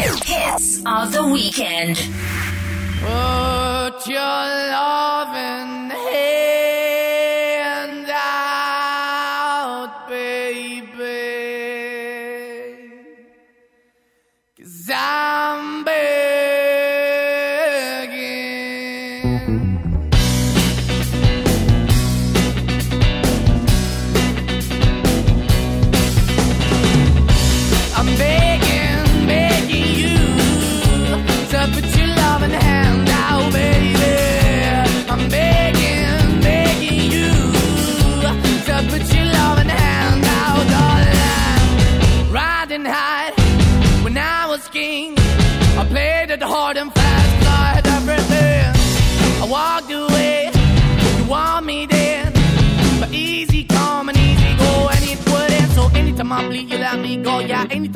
Hits of the weekend. Put your loving hand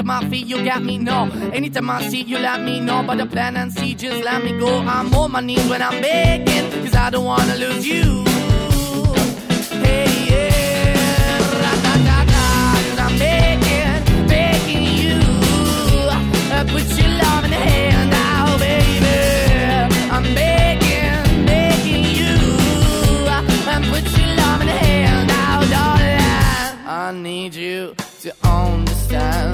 Anytime I feel, you got me. No, anytime I see, you let me know. But the plan and see, just let me go. I'm on my knees when I'm begging, cause I don't wanna lose you. Hey, yeah, ra-da-da-da, cause I'm begging, begging you. Uh, put your love in the hand now, baby. I'm begging, begging you. Uh, put your love in the hand now, darling. I need you to understand.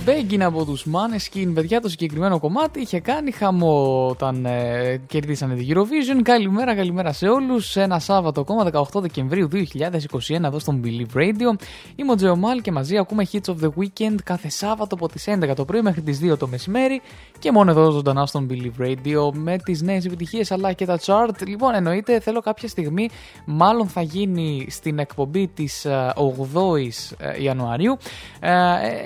I'm begging, begging you to put your loving hand out, darling. I'm begging, begging you to put your loving hand out, baby. I'm begging, begging you to put your loving hand out. Begging από τους Maneskin, παιδιά το συγκεκριμένο κομμάτι είχε κάνει χαμό όταν ε, κερδίσανε τη Eurovision. Καλημέρα, καλημέρα σε όλους. Ένα Σάββατο ακόμα 18 Δεκεμβρίου 2021 εδώ στον Believe Radio. Είμαι ο Τζεωμάλ και μαζί ακούμε Hits of the Weekend κάθε Σάββατο από τις 11 το πρωί μέχρι τις 2 το μεσημέρι και μόνο εδώ ζωντανά στον Believe Radio με τις νέες επιτυχίες αλλά και τα chart. Λοιπόν, εννοείται θέλω κάποια στιγμή, μάλλον θα γίνει στην εκπομπή της ε, 8ης ε, Ιανουαρίου, ε,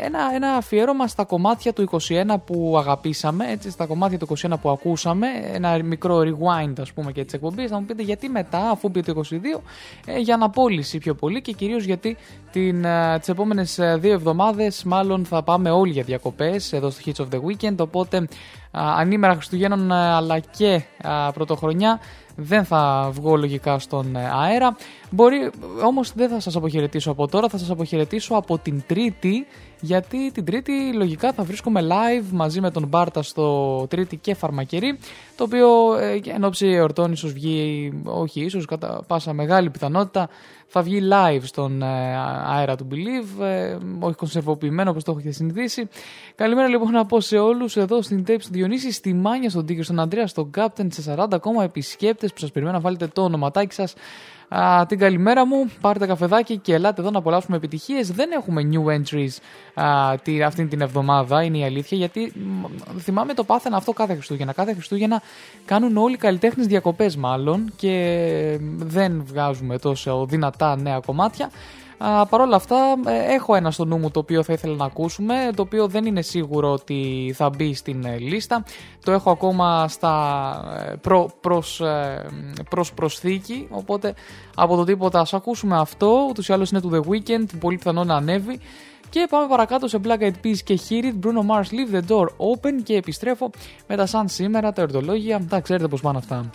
ένα, ένα αφιέρωμα στα κομμάτια του 21 που αγαπήσαμε, έτσι, στα κομμάτια του 21 που ακούσαμε, ένα μικρό rewind ας πούμε και τις εκπομπής, θα μου πείτε γιατί μετά, αφού πει το 22, ε, για αναπόλυση πιο πολύ και κυρίως γιατί την, ε, τις επόμενες ε, δύο εβδομάδες μάλλον θα πάμε όλοι για διακοπές εδώ στο Hits of the Weekend, οπότε α, ανήμερα Χριστουγέννων ε, αλλά και α, Πρωτοχρονιά δεν θα βγω λογικά στον ε, αέρα. Μπορεί, όμως δεν θα σας αποχαιρετήσω από τώρα, θα σας αποχαιρετήσω από την Τρίτη, γιατί την Τρίτη λογικά θα βρίσκομαι live μαζί με τον Μπάρτα στο Τρίτη και Φαρμακερή, το οποίο ε, εν ώψη εορτών ίσως βγει, όχι ίσως, κατά πάσα μεγάλη πιθανότητα, θα βγει live στον ε, αέρα του Believe, ε, όχι κονσερβοποιημένο όπως το έχετε συνηθίσει. Καλημέρα λοιπόν να πω σε όλους εδώ στην Tapes του Διονύσης, στη Μάνια, στον Τίκερ, στον Αντρέα, στον Captain, σε 40 ακόμα επισκέπτες που σας περιμένω να βάλετε το ονοματάκι σας α, την καλημέρα μου. Πάρτε καφεδάκι και ελάτε εδώ να απολαύσουμε επιτυχίες. Δεν έχουμε new entries α, τη, αυτή την εβδομάδα, είναι η αλήθεια, γιατί μ, θυμάμαι το πάθαινα αυτό κάθε Χριστούγεννα. Κάθε Χριστούγεννα κάνουν όλοι οι καλλιτέχνες διακοπές, μάλλον, και δεν βγάζουμε τόσο δυνατά νέα κομμάτια. Παρ' όλα αυτά, ε, έχω ένα στο νου μου το οποίο θα ήθελα να ακούσουμε, το οποίο δεν είναι σίγουρο ότι θα μπει στην ε, λίστα. Το έχω ακόμα στα ε, προ, προς, προς προσθήκη, οπότε από το τίποτα ας ακούσουμε αυτό, ούτως ή άλλως είναι του The Weeknd, πολύ πιθανό να ανέβει. Και πάμε παρακάτω σε Black Eyed Peas και Hear It, Bruno Mars Leave the Door Open και επιστρέφω με τα σαν σήμερα, τα εορτολόγια, τα ξέρετε πώς πάνε αυτά.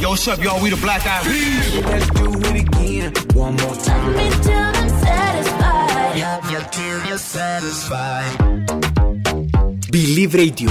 Yo, what's up, y'all? We the Black Eyed Peas. Let's do it again. One more time. me till I'm satisfied. Yeah, yeah, till you're satisfied. Believe Radio.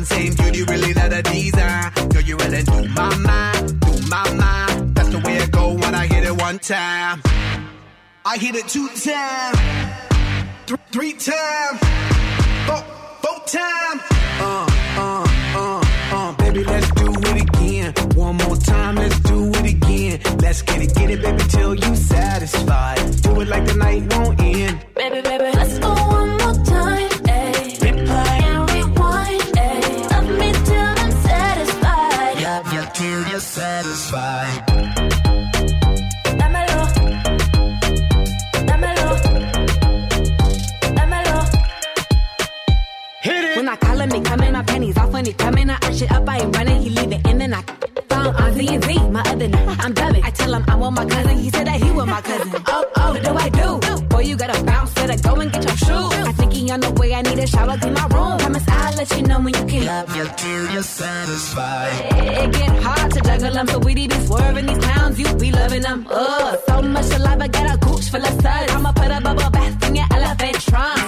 Insane beauty, really not a design. Girl, you really do my mind, do my mind. That's the way it go when I hit it one time. I hit it two times, th- three times, four, four times. Uh, uh, uh, uh, baby, let's do it again. One more time, let's do it again. Let's get it, get it, baby, till you satisfied. Do it like the night won't end. Baby, baby, let's go satisfied. Dámelo. Dámelo. Dámelo. When I call him, he coming, my pennies off when he coming. I arch it up, I ain't running, he leave it in and I found on Z and Z, my other night. I'm dubbing. I tell him I'm with my cousin, he said that he with my cousin. Oh, oh, what do I do? Boy, you gotta bounce, better go and get your shoes. I think he on the way, I need a shower, clean my room. Promise I'll let you know when you can. Yeah, yeah, till you're satisfied. It get hard to juggle them, so we be swerving these clowns, you be loving them. Ugh, so much alive, I got a gooch full of suds. I'ma put a bubble bath in your elephant trunk.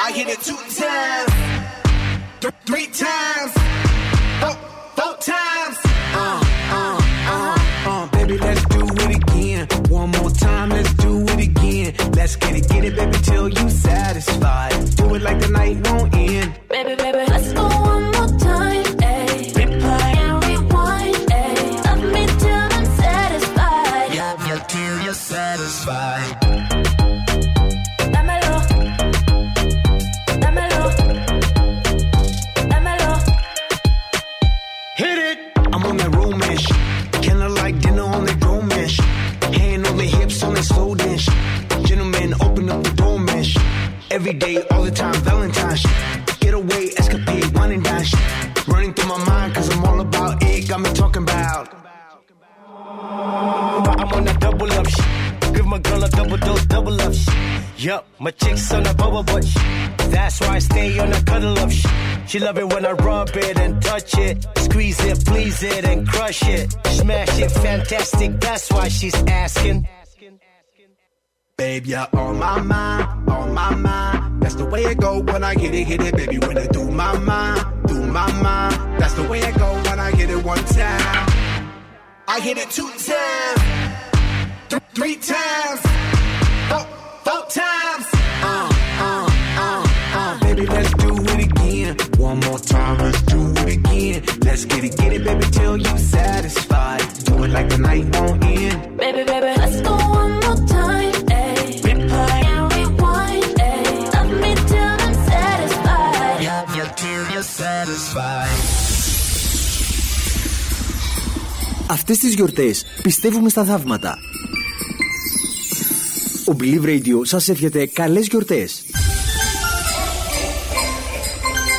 I hit it two times, th- three times, four, four times. It, get it, baby, till you satisfied. Do it like the night won't end. Baby, baby, Every day, all the time, Valentine's. shit. Get away, escapade, wine and shit. Running through my mind, cause I'm all about it. Got me talking about. I'm on that double up shit. Give my girl a double dose, double up. Yup, my chick's on a bubble butt. That's why I stay on a cuddle up. She love it when I rub it and touch it. Squeeze it, please it, and crush it. Smash it, fantastic. That's why she's asking. Babe, you're on my mind, on my mind. That's the way it go when I hit it, hit it, baby. When I do my mind, do my mind. That's the way it go when I hit it one time. I hit it two times, th- three times, four, four times. Uh, uh, uh, uh. Baby, let's do it again. One more time, let's do it again. Let's get it, get it, baby, till you satisfied. Do it like the night won't end. Baby, baby, let's go one Αυτές τις γιορτές πιστεύουμε στα θαύματα. Ο Believe Radio σας εύχεται καλές γιορτές.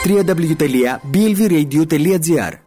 www.blvradio.gr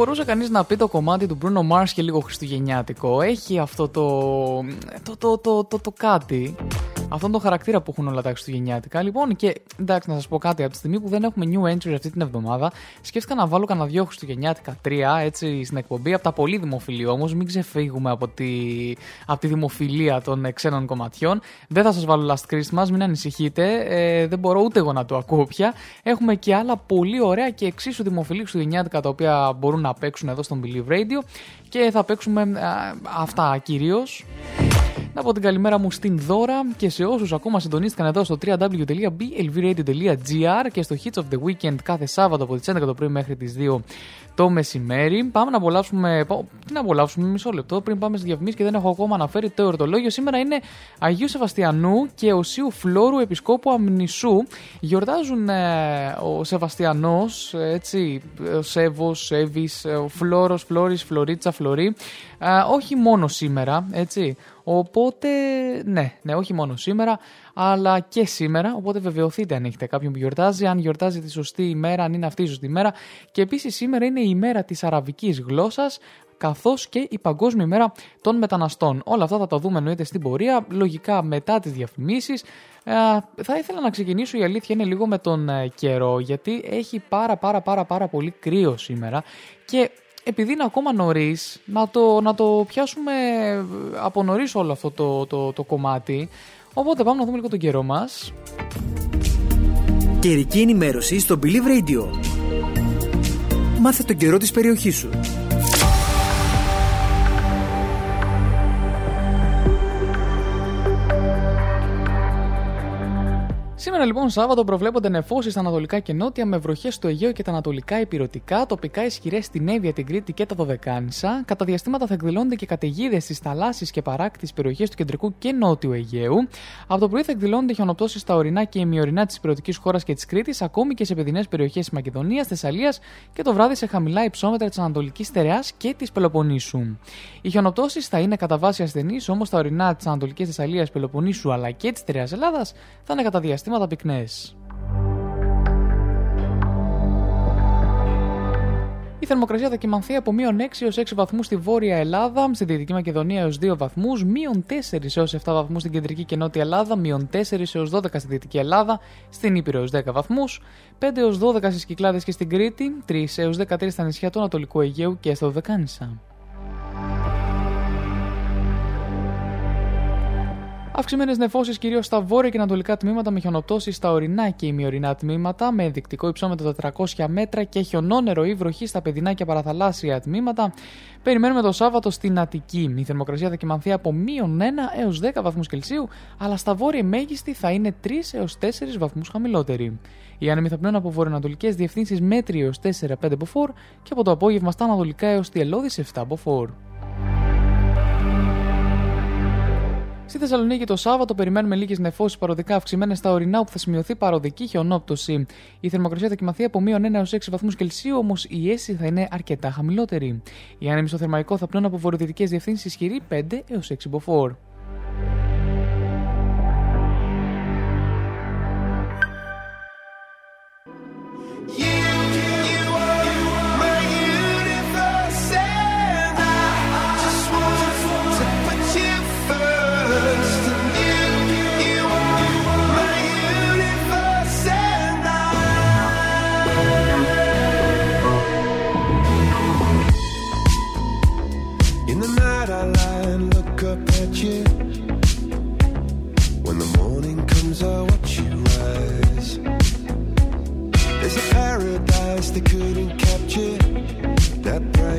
μπορούσε κανείς να πει το κομμάτι του Bruno Mars και λίγο χριστουγεννιάτικο. Έχει αυτό το. το, το, το, το, το κάτι. Αυτόν τον χαρακτήρα που έχουν όλα τα χριστουγεννιάτικα. Λοιπόν, και εντάξει, να σας πω κάτι. Από τη στιγμή που δεν έχουμε new entries αυτή την εβδομάδα, σκέφτηκα να βάλω κανένα δυο χριστουγεννιάτικα, τρία έτσι στην εκπομπή. Από τα πολύ δημοφιλή όμως, μην ξεφύγουμε από τη, από τη δημοφιλία των ε, ξένων κομματιών. Δεν θα σας βάλω Last Christmas, μην ανησυχείτε. Ε, δεν μπορώ ούτε εγώ να το ακούω πια. Έχουμε και άλλα πολύ ωραία και εξίσου δημοφιλή χριστουγεννιάτικα τα οποία μπορούν να παίξουν εδώ στον Believe Radio. Και θα παίξουμε α, αυτά κυρίως. Να πω την καλημέρα μου στην Δώρα και σε όσους ακόμα συντονίστηκαν εδώ στο www.blvradio.gr και στο Hits of the Weekend κάθε Σάββατο από τις 11 το πρωί μέχρι τις 2 το μεσημέρι. Πάμε να απολαύσουμε. πα- Τι να απολαύσουμε, μισό λεπτό πριν πάμε στη διαφημίση και δεν έχω ακόμα αναφέρει το εορτολόγιο. Σήμερα είναι Αγίου Σεβαστιανού και Οσίου Φλόρου Επισκόπου Αμνησού. Γιορτάζουν ε, ο Σεβαστιανός, έτσι, ο Σέβος, Σέβης, ο Φλόρος, Φλόρης, Φλωρίτσα, Φλωρή. Ε, όχι μόνο σήμερα, έτσι. Οπότε, ναι, ναι, όχι μόνο σήμερα, αλλά και σήμερα. Οπότε βεβαιωθείτε αν έχετε κάποιον που γιορτάζει, αν γιορτάζει τη σωστή ημέρα, αν είναι αυτή η σωστή ημέρα. Και επίσης σήμερα είναι η ημέρα της αραβικής γλώσσας, καθώς και η Παγκόσμια ημέρα των μεταναστών. Όλα αυτά θα τα δούμε εννοείται στην πορεία, λογικά μετά τις διαφημίσεις. Ε, θα ήθελα να ξεκινήσω, η αλήθεια είναι λίγο με τον ε, καιρό, γιατί έχει πάρα πάρα πάρα πάρα πολύ κρύο σήμερα και επειδή είναι ακόμα νωρίς, να το, να το πιάσουμε από νωρίς όλο αυτό το, το, το κομμάτι. Οπότε πάμε να δούμε λίγο τον καιρό μας. Καιρική ενημέρωση στο Believe Radio. Μάθε τον καιρό της περιοχής σου. Σήμερα λοιπόν Σάββατο προβλέπονται νεφώσεις στα ανατολικά και νότια με βροχές στο Αιγαίο και τα ανατολικά υπηρετικά, τοπικά ισχυρές στην Εύβοια, την Κρήτη και τα Δωδεκάνησα. Κατά διαστήματα θα εκδηλώνονται και καταιγίδες στις θαλάσσιες και παράκτη περιοχές του κεντρικού και νότιου Αιγαίου. Από το πρωί θα εκδηλώνονται χιονοπτώσεις στα ορεινά και ημιορεινά της υπηρετική χώρας και της Κρήτης, ακόμη και σε παιδινέ περιοχές της Μακεδονίας, Θεσσαλίας και το βράδυ σε χαμηλά υψόμετρα της Ανατολικής Στερεά και της Πελοποννήσου. Οι χιονοπτώσεις θα είναι κατά βάση ασθενείς, όμως τα ορεινά της Ανατολικής Θεσσαλίας, Πελοποννήσου αλλά και της Στερεά Ελλάδας θα είναι κατά διαστήματα πυκνές. Η θερμοκρασία θα κοιμανθεί από μείον 6 έως 6 βαθμούς στη Βόρεια Ελλάδα, στη Δυτική Μακεδονία έως 2 βαθμούς, μείον 4 έως 7 βαθμούς στην Κεντρική και Νότια Ελλάδα, μείον 4 έως 12 στη Δυτική Ελλάδα, στην Ήπειρο έως 10 βαθμούς, 5 έως 12 στις Κυκλάδες και στην Κρήτη, 3 έως 13 στα νησιά του Ανατολικού Αιγαίου και στο Δεκάνησα. Αυξημένες νεφώσεις κυρίως στα βόρεια και ανατολικά τμήματα με χιονοπτώσεις στα ορεινά και ημιορεινά τμήματα, με ενδεικτικό υψόμετρο 400 μέτρα και χιονόνερο ή βροχή στα παιδινά και παραθαλάσσια τμήματα. Περιμένουμε το Σάββατο στην Αττική. Η θερμοκρασία θα κοιμανθεί από μείον 1 έως 10 βαθμούς Κελσίου, αλλά στα βόρεια η μέγιστη θα είναι 3 έως 4 βαθμούς χαμηλότερη. Οι άνεμοι θα πνέουν από βορειοανατολικές διευθύνσεις μέτρη έως 4-5 μποφόρ και από το απόγευμα στα ανατολικά έως τη Ελλόδη 7 μποφόρ. Στη Θεσσαλονίκη το Σάββατο περιμένουμε λίγες νεφώσεις παροδικά αυξημένες στα ορεινά, όπου θα σημειωθεί παροδική χιονόπτωση. Η θερμοκρασία θα κοιμαθεί από μείον 1 έως 6 βαθμούς Κελσίου, όμως η αίσθηση θα είναι αρκετά χαμηλότερη. Οι άνεμοι στο θερμαϊκό θα πνέουν από βορειοδυτικές διευθύνσεις ισχυρή 5 έως 6 μποφόρ. In they couldn't capture. That bright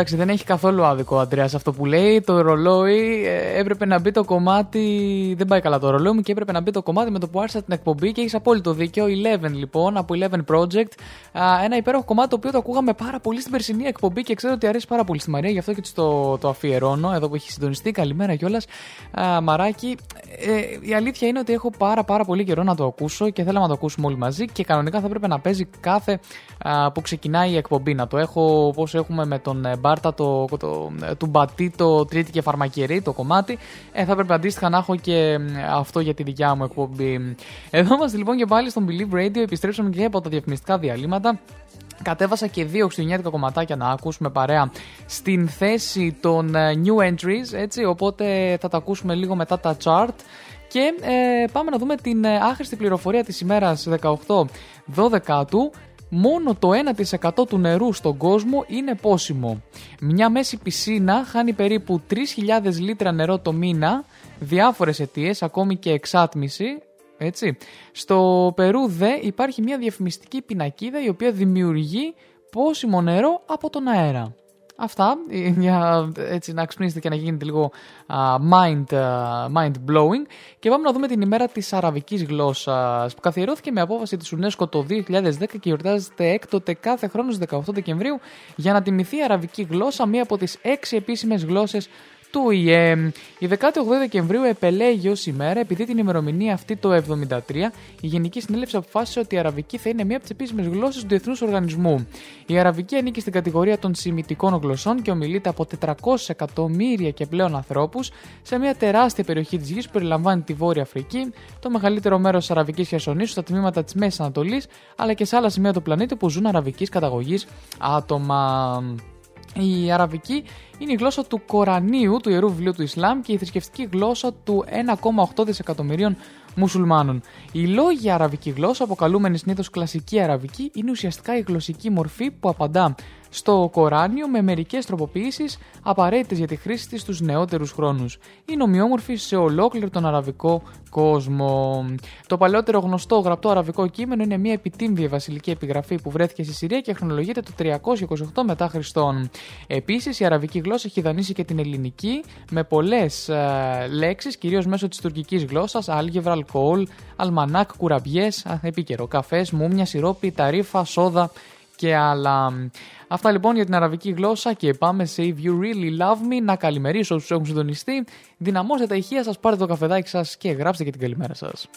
Εντάξει, δεν έχει καθόλου άδικο ο Αντρέας αυτό που λέει. Το ρολόι ε, έπρεπε να μπει το κομμάτι. Δεν πάει καλά το ρολόι μου και έπρεπε να μπει το κομμάτι με το που άρχισα την εκπομπή και έχεις απόλυτο δίκιο. 11 λοιπόν, από 11 Project. Α, ένα υπέροχο κομμάτι το οποίο το ακούγαμε πάρα πολύ στην περσινή εκπομπή και ξέρω ότι αρέσει πάρα πολύ στη Μαρία, γι' αυτό και της το, το αφιερώνω εδώ που έχει συντονιστεί. Καλημέρα κιόλας. Μαράκι, ε, η αλήθεια είναι ότι έχω πάρα πάρα πολύ καιρό να το ακούσω και θέλαμε να το ακούσουμε όλοι μαζί και κανονικά θα έπρεπε να παίζει κάθε α, που ξεκινάει η εκπομπή. Να το έχω όπω έχουμε με τον ε, Μπάρτα το, το, ε, του Μπατί, το Τρίτη και Φαρμακερή, το κομμάτι. Ε, θα έπρεπε αντίστοιχα να έχω και ε, αυτό για τη δικιά μου εκπομπή. Εδώ είμαστε λοιπόν και πάλι στον Believe Radio. Επιστρέψαμε και από τα διαφημιστικά διαλύματα. Κατέβασα και δύο χριστουγεννιάτικα κομματάκια να ακούσουμε παρέα στην θέση των ε, new entries, έτσι, οπότε θα τα ακούσουμε λίγο μετά τα chart. Και ε, πάμε να δούμε την ε, άχρηστη πληροφορία της ημέρας 18 12 του. Μόνο το 1% του νερού στον κόσμο είναι πόσιμο. Μια μέση πισίνα χάνει περίπου 3.000 λίτρα νερό το μήνα, διάφορες αιτίες, ακόμη και εξάτμιση, έτσι. Στο Περού δε υπάρχει μια διαφημιστική πινακίδα η οποία δημιουργεί πόσιμο νερό από τον αέρα. Αυτά ε, για έτσι να ξυπνήσετε και να γίνετε λίγο α, mind, α, mind blowing. Και πάμε να δούμε την ημέρα της αραβικής γλώσσας που καθιερώθηκε με απόφαση της UNESCO το 2010 και γιορτάζεται έκτοτε κάθε χρόνο στις 18 Δεκεμβρίου για να τιμηθεί η αραβική γλώσσα, μία από τις έξι επίσημες γλώσσες του ΟΗΕ. Η 18 Δεκεμβρίου επελέγει ως ημέρα επειδή την ημερομηνία αυτή το 1973 η Γενική Συνέλευση αποφάσισε ότι η Αραβική θα είναι μία από τις επίσημες γλώσσες του Διεθνούς Οργανισμού. Η Αραβική ανήκει στην κατηγορία των σημητικών γλωσσών και ομιλείται από 400 εκατομμύρια και πλέον ανθρώπους σε μια τεράστια περιοχή της γης που περιλαμβάνει τη Βόρεια Αφρική, το μεγαλύτερο μέρος της Αραβικής Χερσονήσου, στα τμήματα της Μέσης Ανατολής αλλά και σε άλλα σημεία του πλανήτη που ζουν αραβικής καταγωγής άτομα. Η Αραβική είναι η γλώσσα του Κορανίου, του Ιερού Βιβλίου του Ισλάμ και η θρησκευτική γλώσσα του 1,8 δισεκατομμυρίων μουσουλμάνων. Η λόγια αραβική γλώσσα, αποκαλούμενη συνήθως κλασική αραβική, είναι ουσιαστικά η γλωσσική μορφή που απαντά στο Κοράνιο με μερικές τροποποιήσεις απαραίτητες για τη χρήση τη στου νεότερους χρόνους. Είναι ομοιόμορφη σε ολόκληρο τον αραβικό κόσμο. Το παλαιότερο γνωστό γραπτό αραβικό κείμενο είναι μια επιτύμβια βασιλική επιγραφή που βρέθηκε στη Συρία και χρονολογείται το 328 μετά Χριστόν. Επίσης, η αραβική γλώσσα έχει δανείσει και την ελληνική με πολλές ε, λέξεις, κυρίως μέσω της τουρκικής γλώσσας, άλγευρα, αλκοόλ, αλμανάκ, κουραμπιές, επίκαιρο, καφές, μούμια, σιρόπι, ταρίφα, σόδα και άλλα. Αυτά λοιπόν για την αραβική γλώσσα και πάμε σε If You Really Love Me να καλημερίσω όσους έχουν συντονιστεί. Δυναμώστε τα ηχεία σας, πάρτε το καφεδάκι σας και γράψτε και την καλημέρα σας.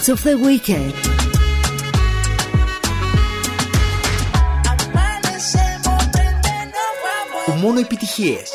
Hits of the Weekend. Μόνο επιτυχίες.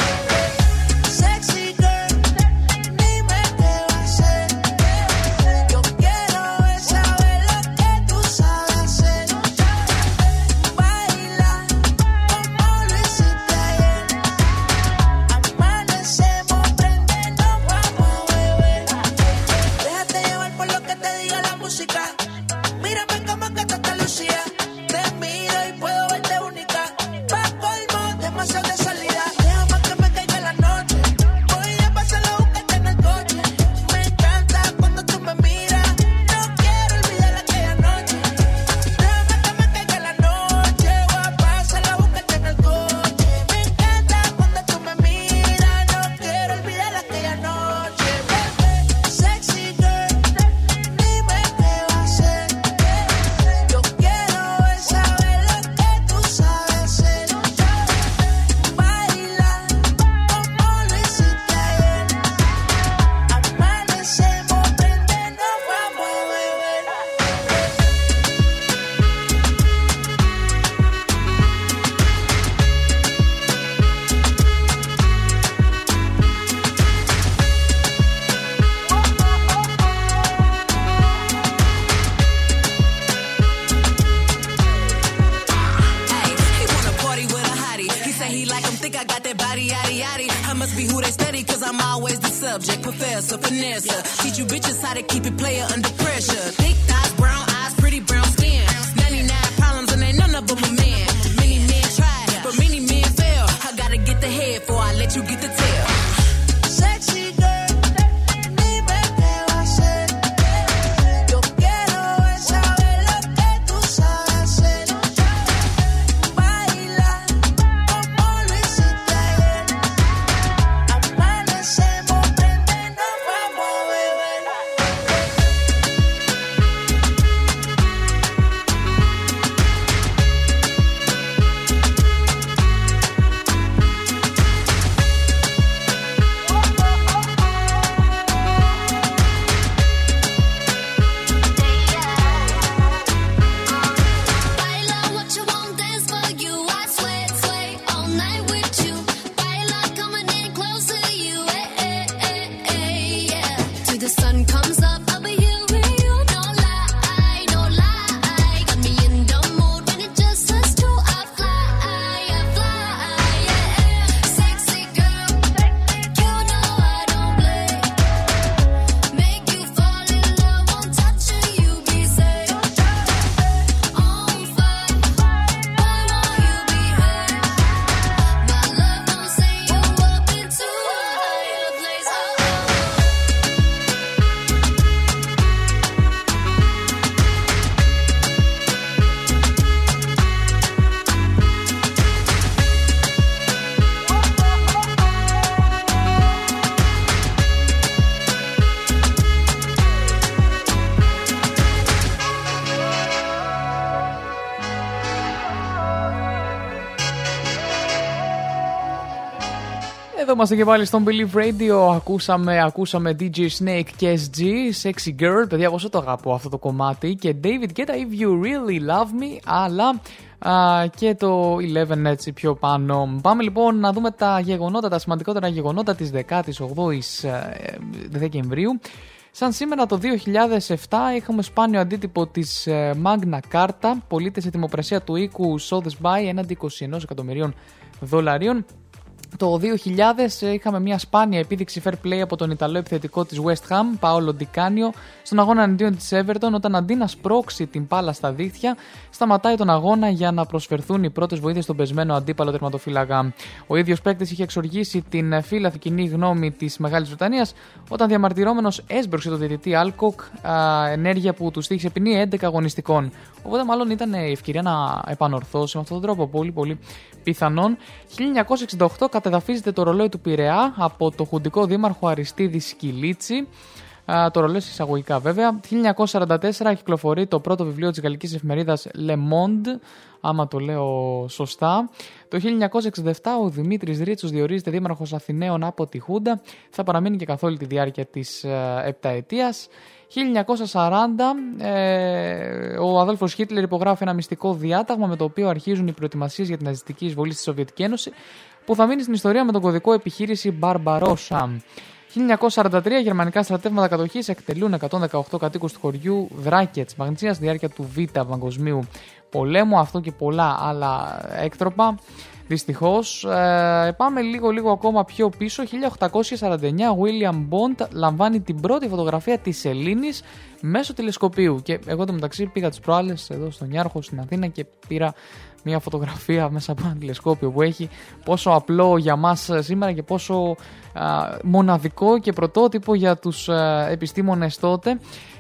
Είμαστε και πάλι στον Believe Radio. Ακούσαμε, ακούσαμε DJ Snake και SG, Sexy Girl. Παιδιά, πόσο το αγαπώ αυτό το κομμάτι. Και David Guetta, If You Really Love Me. Αλλά α, και το 11 έτσι πιο πάνω. Πάμε λοιπόν να δούμε τα γεγονότα, τα σημαντικότερα γεγονότα της 18ης ε, Δεκεμβρίου. Σαν σήμερα το 2007 είχαμε σπάνιο αντίτυπο της ε, Magna Carta, πολίτες σε δημοπρασία του οίκου Sotheby's Bay έναντι 21 εκατομμυρίων δολαρίων. Το 2000 είχαμε μια σπάνια επίδειξη fair play από τον Ιταλό επιθετικό της West Ham, Paolo Di Canio, στον αγώνα αντίον της Everton, όταν αντί να σπρώξει την μπάλα στα δίχτυα, σταματάει τον αγώνα για να προσφερθούν οι πρώτες βοήθειες στον πεσμένο αντίπαλο τερματοφύλακα. Ο ίδιος παίκτης είχε εξοργήσει την φύλαθη κοινή γνώμη της Μεγάλης Βρετανίας, όταν διαμαρτυρόμενος έσπρωξε τον διαιτητή Alcock, α, ενέργεια που του στήχησε ποινή 11 αγωνιστικών. Οπότε μάλλον ήταν η ευκαιρία να επανορθώσει με αυτόν τον τρόπο. Πολύ πολύ πιθανόν. 1968 κατεδαφίζεται το ρολόι του Πειραιά από το χουντικό δήμαρχο Αριστίδης Σκυλίτσι. Α, το ρολόι σε εισαγωγικά βέβαια. 1944 κυκλοφορεί το πρώτο βιβλίο της γαλλικής εφημερίδας Le Monde, άμα το λέω σωστά. Το 1967 ο Δημήτρης Ρίτσος διορίζεται δήμαρχος Αθηναίων από τη Χούντα. Θα παραμείνει και καθ' όλη τη διάρκεια της ε, επταετίας. 1940 ε, ο αδέλφος Χίτλερ υπογράφει ένα μυστικό διάταγμα με το οποίο αρχίζουν οι προετοιμασίες για την ναζιστική εισβολή στη Σοβιετική Ένωση που θα μείνει στην ιστορία με τον κωδικό επιχείρηση Barbarossa. 1943 γερμανικά στρατεύματα κατοχής εκτελούν 118 κατοίκους του χωριού Δράκετ Μαγνησία στη διάρκεια του Β' Παγκοσμίου Πολέμου. Αυτό και πολλά άλλα έκτροπα. Δυστυχώς. Ε, πάμε λίγο λίγο ακόμα πιο πίσω. 1849 William Bond λαμβάνει την πρώτη φωτογραφία της Σελήνης μέσω τηλεσκοπίου. Και εγώ το μεταξύ πήγα τις προάλλες εδώ στον Ιάρχο στην Αθήνα και πήρα μια φωτογραφία μέσα από ένα τηλεσκόπιο που έχει πόσο απλό για μας σήμερα και πόσο α, μοναδικό και πρωτότυπο για τους α, επιστήμονες τότε.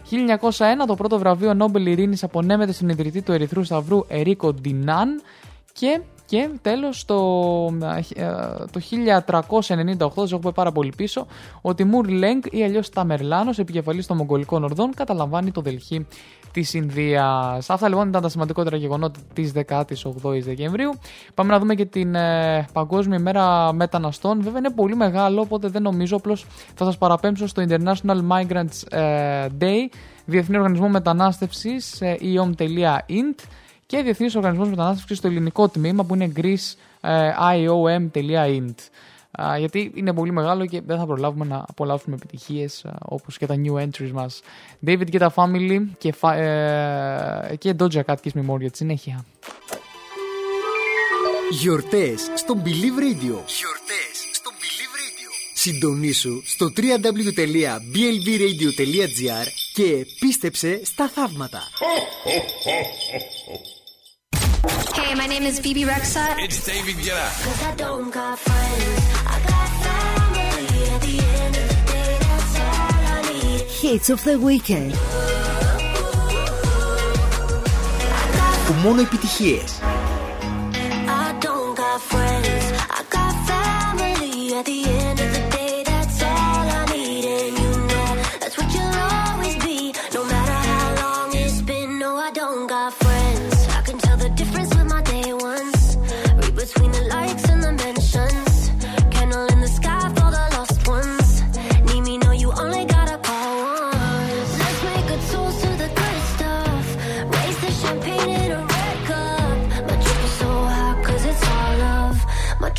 1901 το πρώτο βραβείο Νόμπελ Ειρήνης απονέμεται στον ιδρυτή του Ερυθρού Σταυρού Ερίκο Ντινάν και και τέλος το, ε, το 1398, σας έχω πάει πάρα πολύ πίσω, ο Τιμούρ Λέγκ ή αλλιώς Ταμερλάνος, επικεφαλής των Μογγολικών Ορδών, καταλαμβάνει το Δελχή της Ινδίας. Αυτά λοιπόν ήταν τα σημαντικότερα γεγονότα της 18ης Δεκεμβρίου. Πάμε να δούμε και την ε, Παγκόσμια ημέρα μεταναστών. Βέβαια είναι πολύ μεγάλο, οπότε δεν νομίζω, απλώς θα σας παραπέμψω στο International Migrants ε, Day, Διεθνή Οργανισμό Μετανάστευσης, ε, iom.int και Διεθνής Οργανισμός Μετανάστευσης στο ελληνικό τμήμα που είναι greece.iom.int. Γιατί είναι πολύ μεγάλο και δεν θα προλάβουμε να απολαύσουμε επιτυχίες όπως και τα new entries μας. David και τα Family και, ε, και Doja Cat Kiss Me More για τη συνέχεια. Γιορτές στο Believe Radio. Γιορτές στο Believe Radio. Συντονίσου στο www.blvradio.gr και πίστεψε στα θαύματα. Hey, my name is Phoebe Rexa. It's David Guetta. Cause I don't got friends, I got family. At the end of the day, that's all I need. Hits of the weekend. Που μόνο επιτυχίες.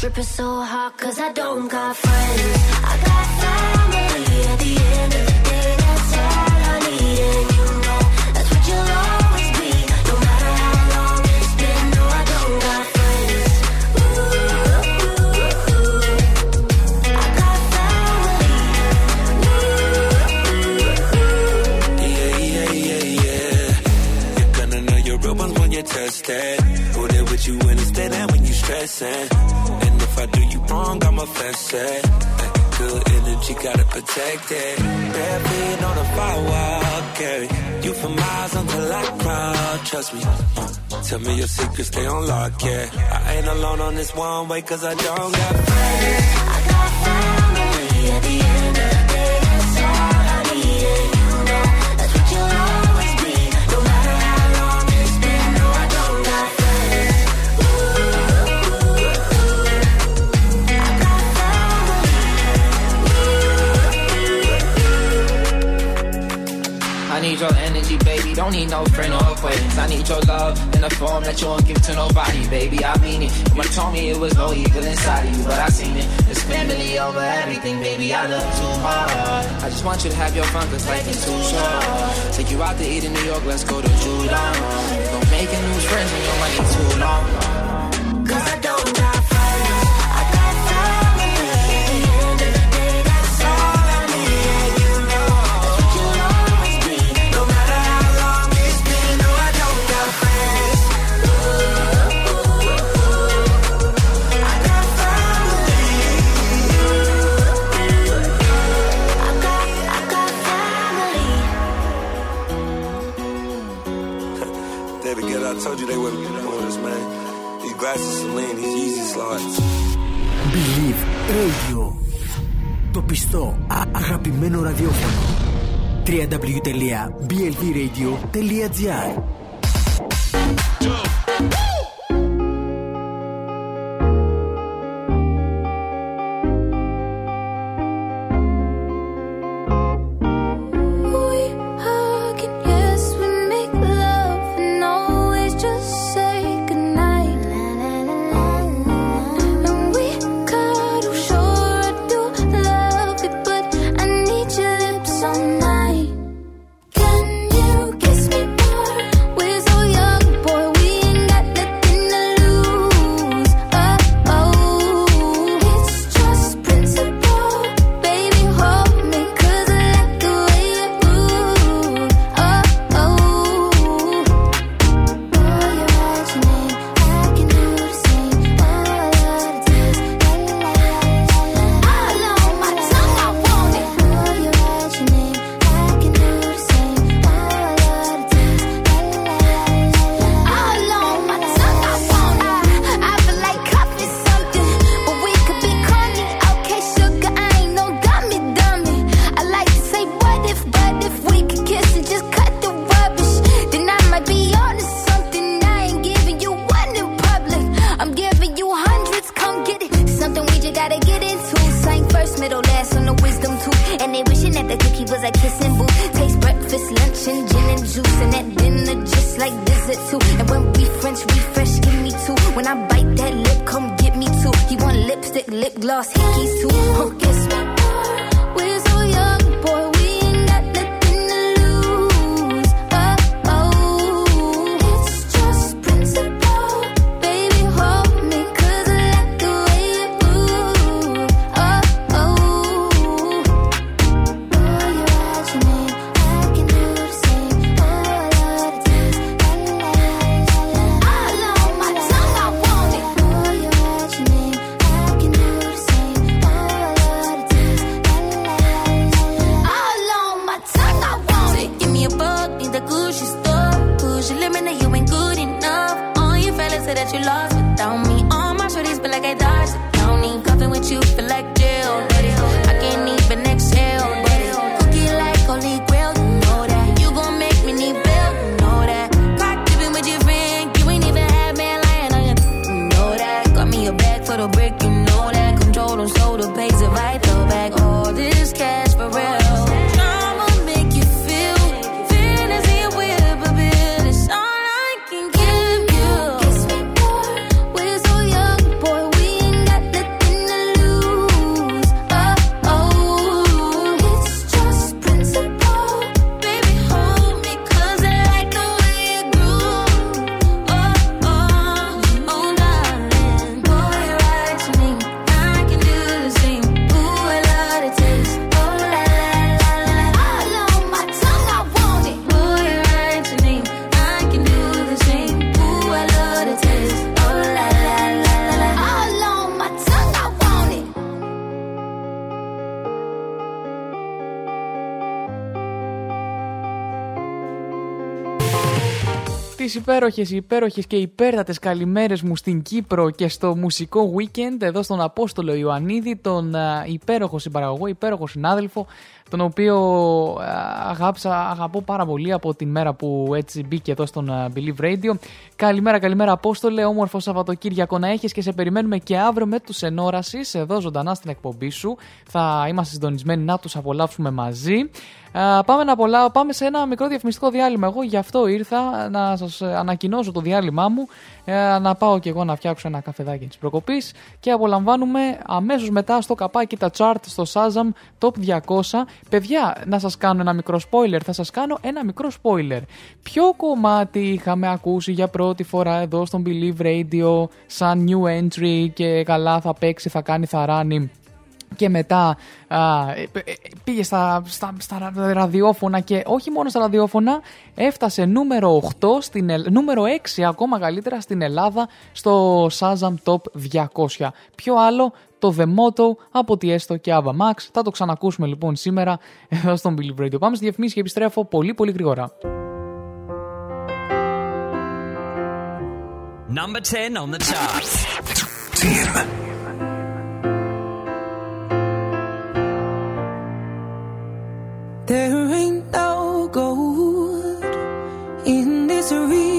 Is so hot, cause I don't got friends. I got family at the end of the day. That's all I need, and you know that's what you'll always be. No matter how long it's been, no, I don't got friends. Ooh, ooh, ooh. I got family Ooh, Yeah, yeah, yeah, yeah. You're gonna know your real ones when you test it. Who there with you when it's dead and when you stressing. Do you wrong, I'ma fess Good energy, gotta protect it. Bare feet on the firewall, carry you for miles until I crawl. Trust me. Tell me your secrets, stay on lock, yeah. I ain't alone on this one way, cause I don't got friends. I got family at the end of Don't need no friend or acquaintance. I need your love in a form that you won't give to nobody, baby. I mean it. You might told me it was no evil inside of you, but I seen it. It's family over everything, baby. I love too hard. I just want you to have your fun, cause life is too short. Take you out to eat in New York, let's go to Judon. Don't make new friends when your money too long. Cause I don't got Guetta, I told you they wouldn't be doing this, man. These glasses Celine, these Yeezy slides. Believe Radio. Το πιστό, α, αγαπημένο ραδιόφωνο. www.blvradio.gr υπέροχες, υπέροχες και υπέρτατες καλημέρες μου στην Κύπρο και στο μουσικό weekend εδώ στον Απόστολο Ιωαννίδη, τον α, υπέροχο συμπαραγωγό, υπέροχο συνάδελφο, τον οποίο α, αγάπησα, αγαπώ πάρα πολύ από τη μέρα που έτσι μπήκε εδώ στον α, Believe Radio. Καλημέρα, καλημέρα Απόστολε, όμορφο Σαββατοκύριακο να έχεις και σε περιμένουμε και αύριο με τους Ενόρασης εδώ ζωντανά στην εκπομπή σου. Θα είμαστε συντονισμένοι να τους απολαύσουμε μαζί. Α, πάμε, να απολα... πάμε σε ένα μικρό διαφημιστικό διάλειμμα. Εγώ γι' αυτό ήρθα να σας ανακοινώσω το διάλειμμά μου, ε, να πάω και εγώ να φτιάξω ένα καφεδάκι της προκοπής και απολαμβάνουμε αμέσως μετά στο καπάκι τα chart στο Shazam Top 200. Παιδιά, να σας κάνω ένα μικρό spoiler. Θα σας κάνω ένα μικρό spoiler. Ποιο κομμάτι είχαμε ακούσει για πρώτη φορά εδώ στον Believe Radio σαν new entry και καλά θα παίξει, θα κάνει, θα ράνει; Και μετά α, ε, ε, πήγε στα, στα, στα ραδιόφωνα και όχι μόνο στα ραδιόφωνα έφτασε νούμερο 8 στην, ελ- νούμερο 6 ακόμα καλύτερα στην Ελλάδα στο Shazam Top 200 ποιο άλλο το The Motto από τη Έστω και Ava Max. Θα το ξανακούσουμε λοιπόν σήμερα εδώ στον Billy Radio πάμε στη διαφημίση και επιστρέφω πολύ πολύ γρήγορα. Number 10 on the charts. There ain't no gold in this river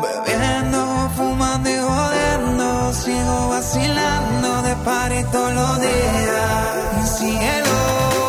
Bebiendo, fumando y jodiendo, sigo vacilando de par todos los días. Mi cielo.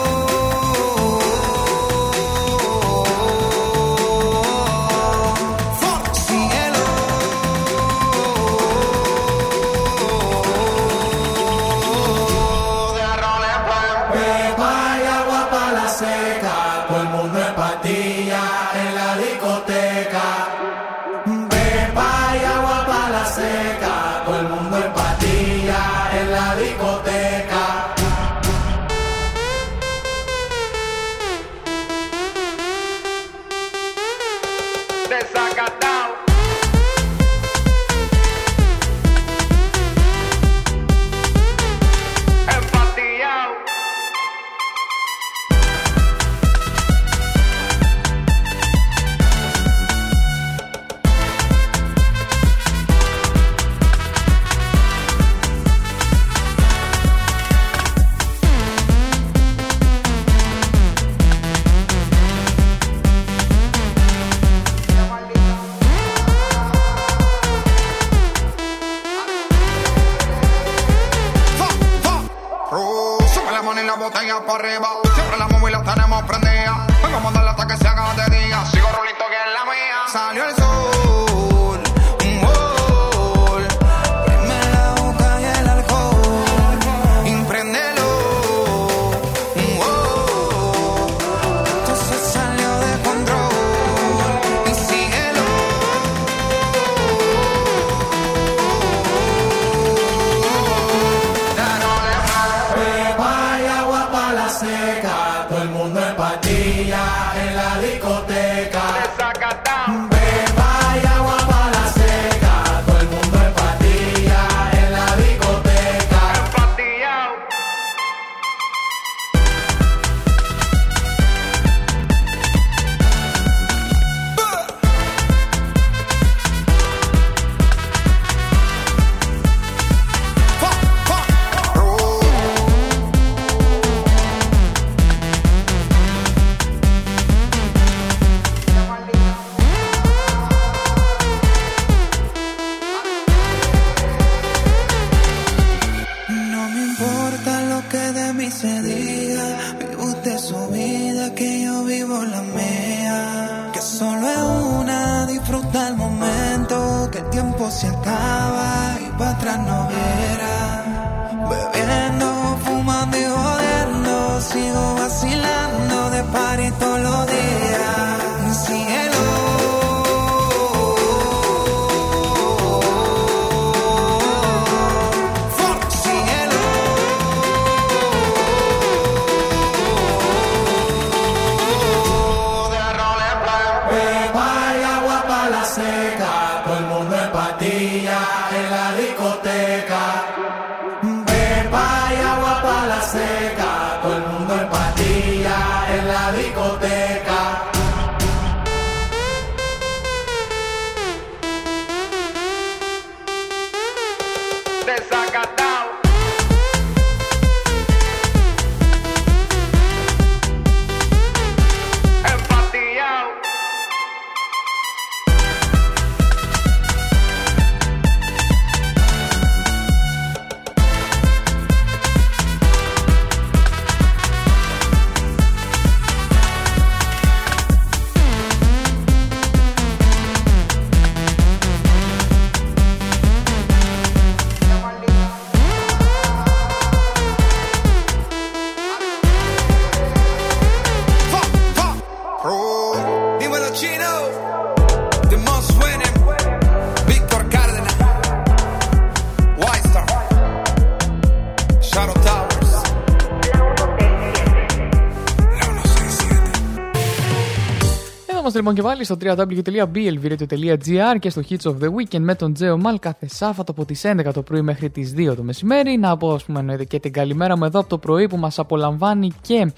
είμαστε λοιπόν και πάλι στο www.blvradio.gr και στο Hits of the Weekend με τον Τζέο Μαλ κάθε Σάββατο από τις 11 το πρωί μέχρι τις 2 το μεσημέρι. Να πω και την καλημέρα μου εδώ από το πρωί που μας απολαμβάνει και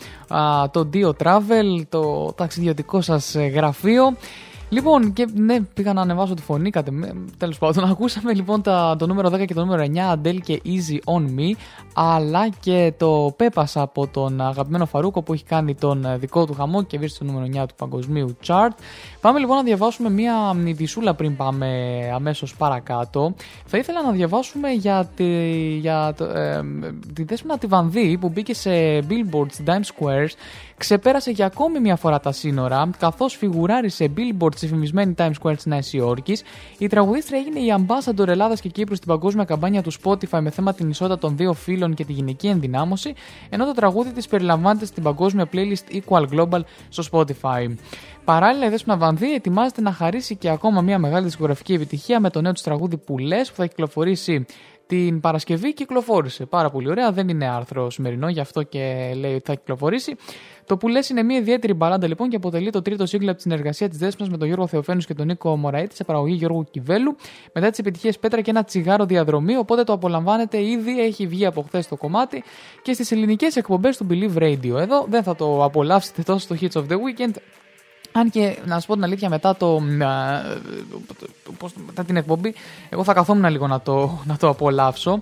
το Dio Travel, το ταξιδιωτικό σας ε, γραφείο. Λοιπόν, και ναι, πήγα να ανεβάσω τη φωνή. Κατε, Τέλος πάντων, ακούσαμε λοιπόν τα, το νούμερο 10 και το νούμερο 9, Adele και Easy on Me, αλλά και το Pepas από τον αγαπημένο Φαρούκο που έχει κάνει τον ε, δικό του χαμό και βρίσκεται στο νούμερο 9 του παγκοσμίου chart. Πάμε λοιπόν να διαβάσουμε μία ειδισούλα πριν πάμε αμέσως παρακάτω. Θα ήθελα να διαβάσουμε για τη, για το, ε, τη Δέσποινα Τιβανδί που μπήκε σε Billboard στην Times Square ξεπέρασε για ακόμη μια φορά τα σύνορα, καθώς φιγουράρει σε billboard στη φημισμένη Times Square της Νέας Υόρκης. Η τραγουδίστρια έγινε η ambassador Ελλάδας και Κύπρου στην παγκόσμια καμπάνια του Spotify με θέμα την ισότητα των δύο φύλων και τη γυναική ενδυνάμωση, ενώ το τραγούδι της περιλαμβάνεται στην παγκόσμια playlist Equal Global στο Spotify. Παράλληλα, η Δέσποινα Βανδύ ετοιμάζεται να χαρίσει και ακόμα μια μεγάλη δισκογραφική επιτυχία με το νέο της τραγούδι που λες, που θα κυκλοφορήσει την Παρασκευή κυκλοφόρησε. Πάρα πολύ ωραία. Δεν είναι άρθρο σημερινό, γι' αυτό και λέει ότι θα κυκλοφορήσει. Το που λες είναι μια ιδιαίτερη μπαλάντα λοιπόν και αποτελεί το τρίτο σύγκλα από τη συνεργασία της Δέσπνα με τον Γιώργο Θεοφένους και τον Νίκο Μωραήτη σε παραγωγή Γιώργου Κιβέλου. Μετά τις επιτυχίες Πέτρα και ένα τσιγάρο διαδρομή. Οπότε το απολαμβάνετε ήδη, έχει βγει από χθες το κομμάτι και στις ελληνικές εκπομπές του Believe Radio. Εδώ δεν θα το απολαύσετε τόσο στο Hits of the Weekend. Αν και να σα πω την αλήθεια, μετά, το, α, πώς, μετά την εκπομπή, εγώ θα καθόμουν λίγο να το, να το απολαύσω.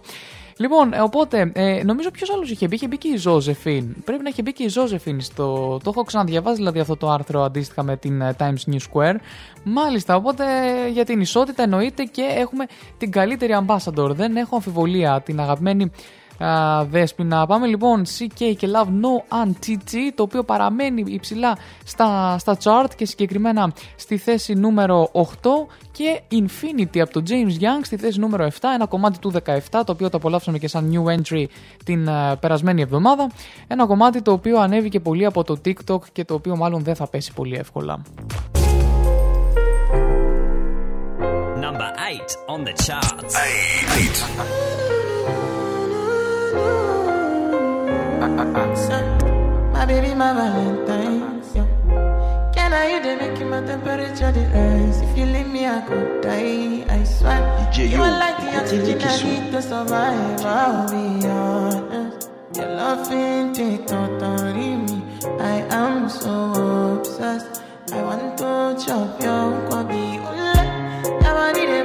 Λοιπόν, ε, οπότε, ε, νομίζω ποιος άλλος είχε μπει, είχε μπει και η Ζώζεφιν. Πρέπει να είχε μπει και η Ζώζεφιν στο. Το έχω ξαναδιαβάσει δηλαδή αυτό το άρθρο αντίστοιχα με την ε, Times New Square. Μάλιστα, οπότε για την ισότητα εννοείται και έχουμε την καλύτερη ambassador. Δεν έχω αμφιβολία την αγαπημένη α, Δέσποινα. Πάμε λοιπόν CK και Love No Anti το οποίο παραμένει υψηλά στα, στα chart και συγκεκριμένα στη θέση νούμερο 8 και Infinity από το James Young στη θέση νούμερο 7, ένα κομμάτι του 17 το οποίο το απολαύσαμε και σαν new entry την α, περασμένη εβδομάδα. Ένα κομμάτι το οποίο ανέβηκε πολύ από το TikTok και το οποίο μάλλον δεν θα πέσει πολύ εύκολα. Number 8 on the charts. My baby, my Valentine. Yeah. Can I hear the making my temperature rise? If you leave me, I could die. I swear. DJ, you yo, are like the oxygen I need to survive. I'll be honest. Your love ain't it totally me. I am so obsessed. I want to chop your kwabi. Ule, your body de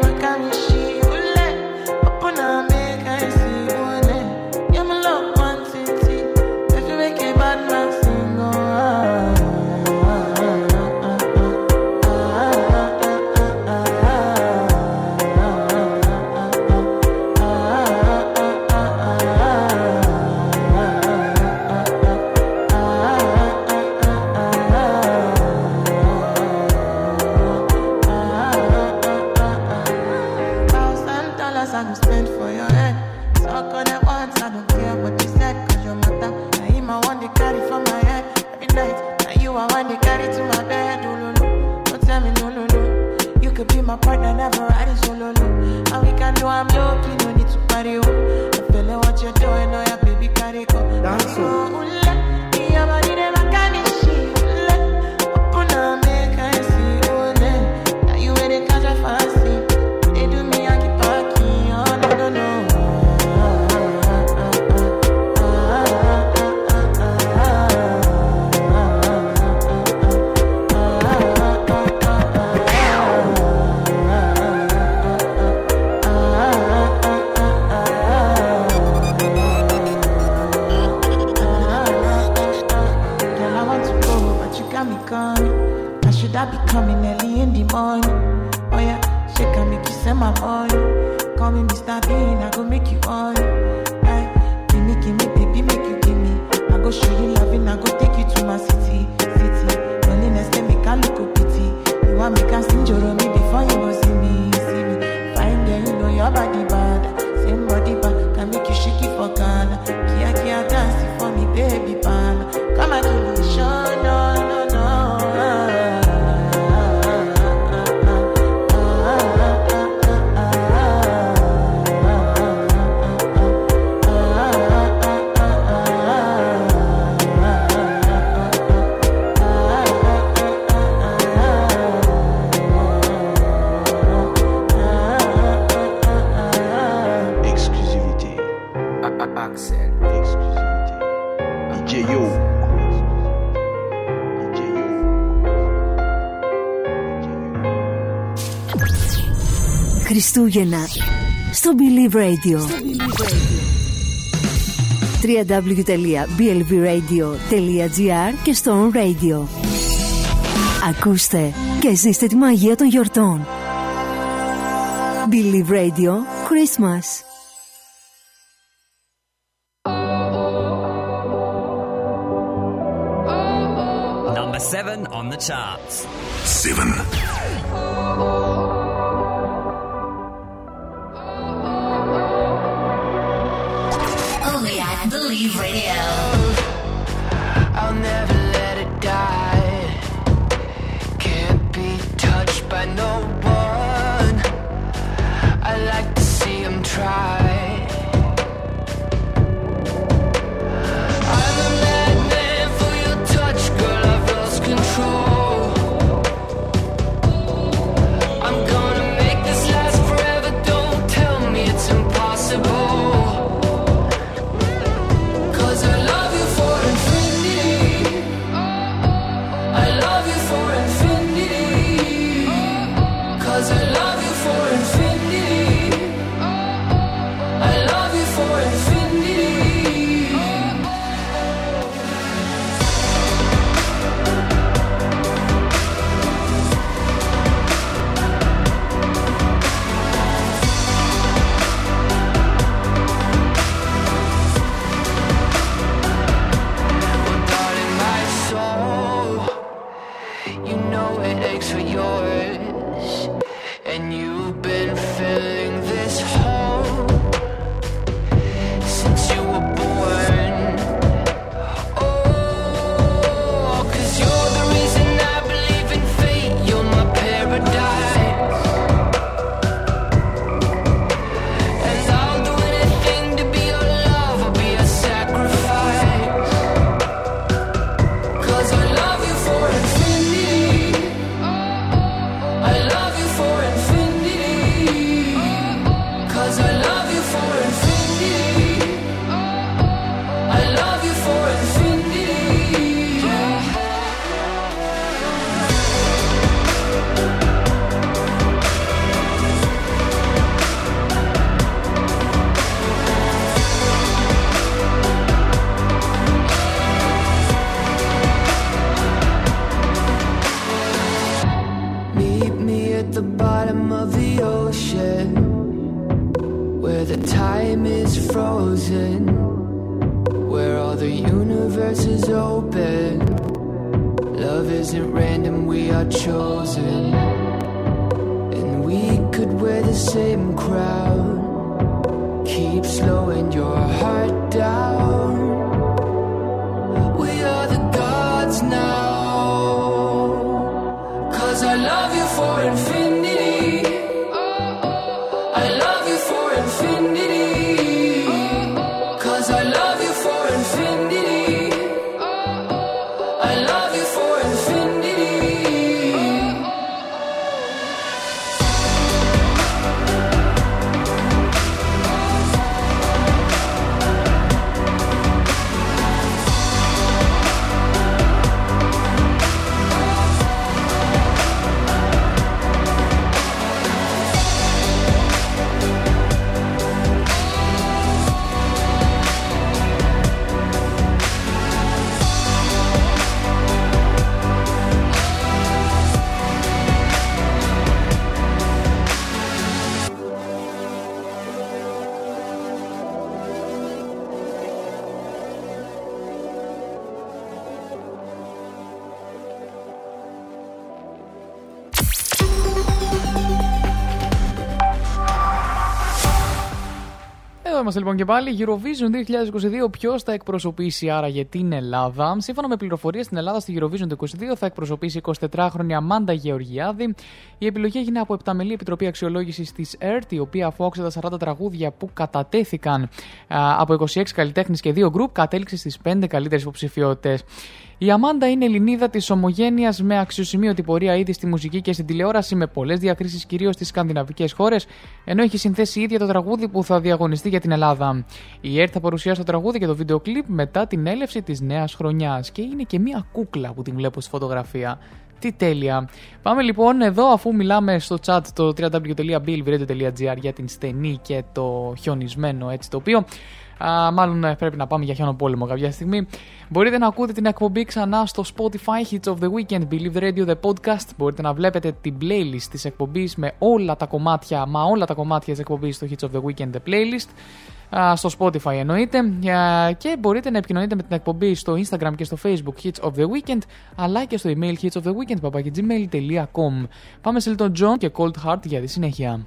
Me I go make you on. Hey, eh, give me, give me, baby, make you give me. I go show you loving, I go take you to my city, city. Loneliness, they make I look a pity. You want me can sing me before you go see me, see me. Fine girl, you know your body bad. Χριστούγεννα στο Believe Radio. www.blvradio.gr και στο On Radio. Ακούστε και ζήστε τη μαγεία των γιορτών. Believe Radio Christmas. Λοιπόν και πάλι. Eurovision 2022. Ποιος θα εκπροσωπήσει άραγε την Ελλάδα; Σύμφωνα με πληροφορίες, στην Ελλάδα στη Eurovision του 2022 θα εκπροσωπήσει 24χρονη Αμάντα Γεωργιάδη. Η επιλογή έγινε από επταμελή επιτροπή αξιολόγησης της ΕΡΤ, η οποία αφού άξε τα 40 τραγούδια που κατατέθηκαν α, από 26 καλλιτέχνες και 2 γκρουπ, κατέληξε στις 5 καλύτερες υποψηφιότητες. Η Αμάντα είναι Ελληνίδα της ομογένειας με αξιοσημείωτη πορεία ήδη στη μουσική και στην τηλεόραση με πολλές διακρίσεις κυρίως στις σκανδιναβικές χώρες, ενώ έχει συνθέσει ίδια το τραγούδι που θα διαγωνιστεί για την Ελλάδα. Η ΕΡΤ θα παρουσιάσει το τραγούδι και το βίντεο κλειπ μετά την έλευση της νέας χρονιάς και είναι και μία κούκλα που την βλέπω στη φωτογραφία. Τι τέλεια. Πάμε λοιπόν εδώ αφού μιλάμε στο chat το www.billvradio.gr για την στενή και το χιονισμένο έτσι το οποίο. Α, μάλλον ε, πρέπει να πάμε για χιόνο πόλεμο κάποια στιγμή. Μπορείτε να ακούτε την εκπομπή ξανά στο Spotify Hits of the Weekend, Believe the Radio, the podcast. Μπορείτε να βλέπετε την playlist της εκπομπής με όλα τα κομμάτια, μα όλα τα κομμάτια της εκπομπής στο Hits of the Weekend, the playlist στο Spotify εννοείται και μπορείτε να επικοινωνείτε με την εκπομπή στο Instagram και στο Facebook Hits of the Weekend αλλά και στο email Hits of the Weekend Πάμε σε λίτον John και Cold Heart για τη συνέχεια.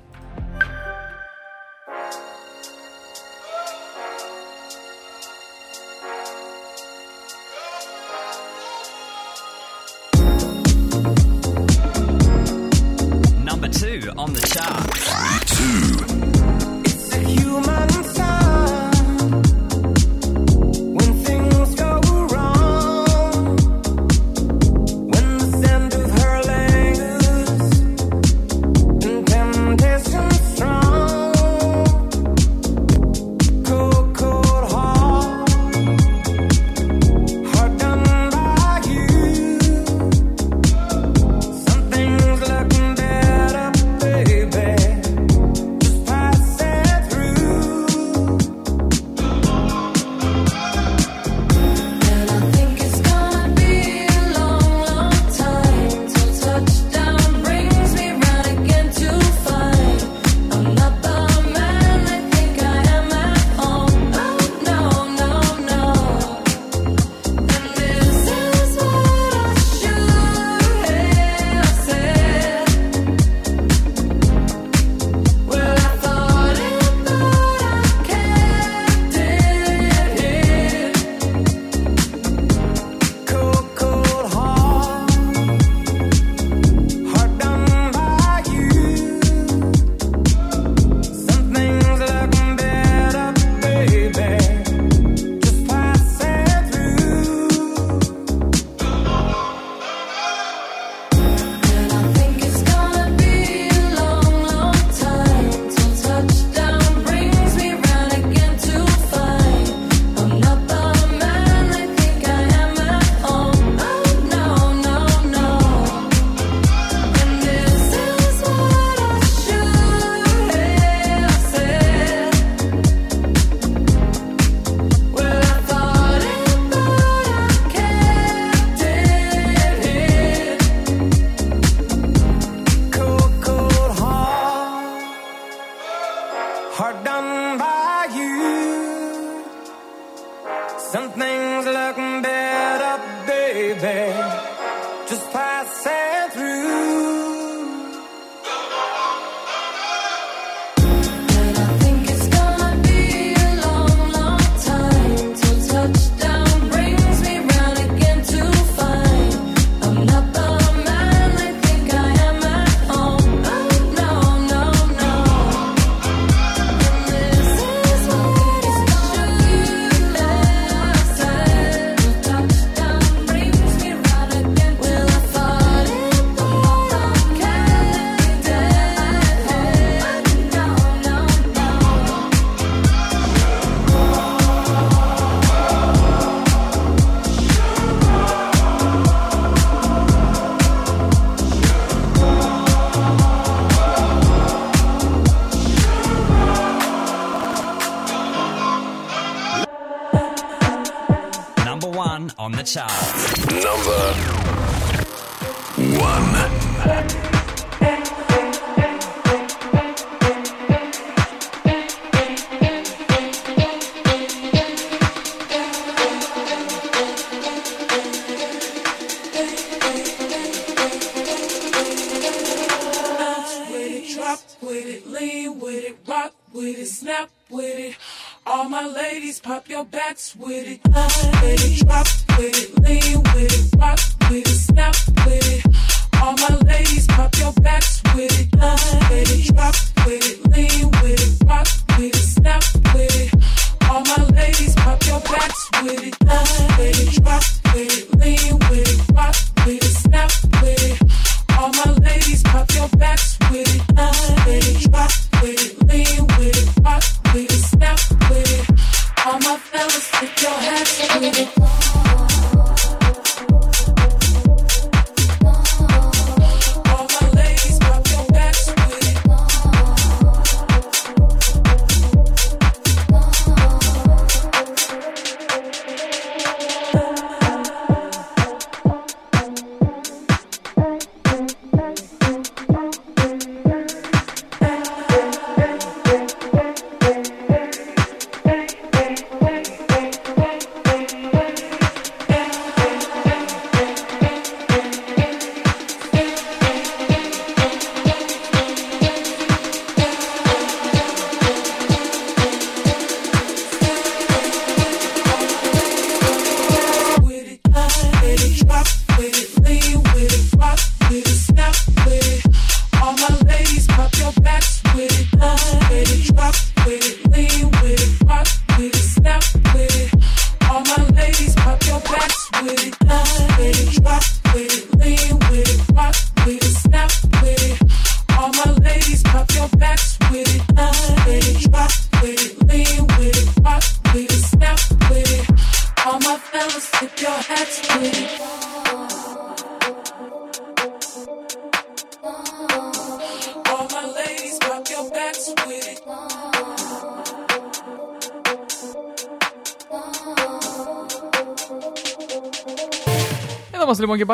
things looking better, baby.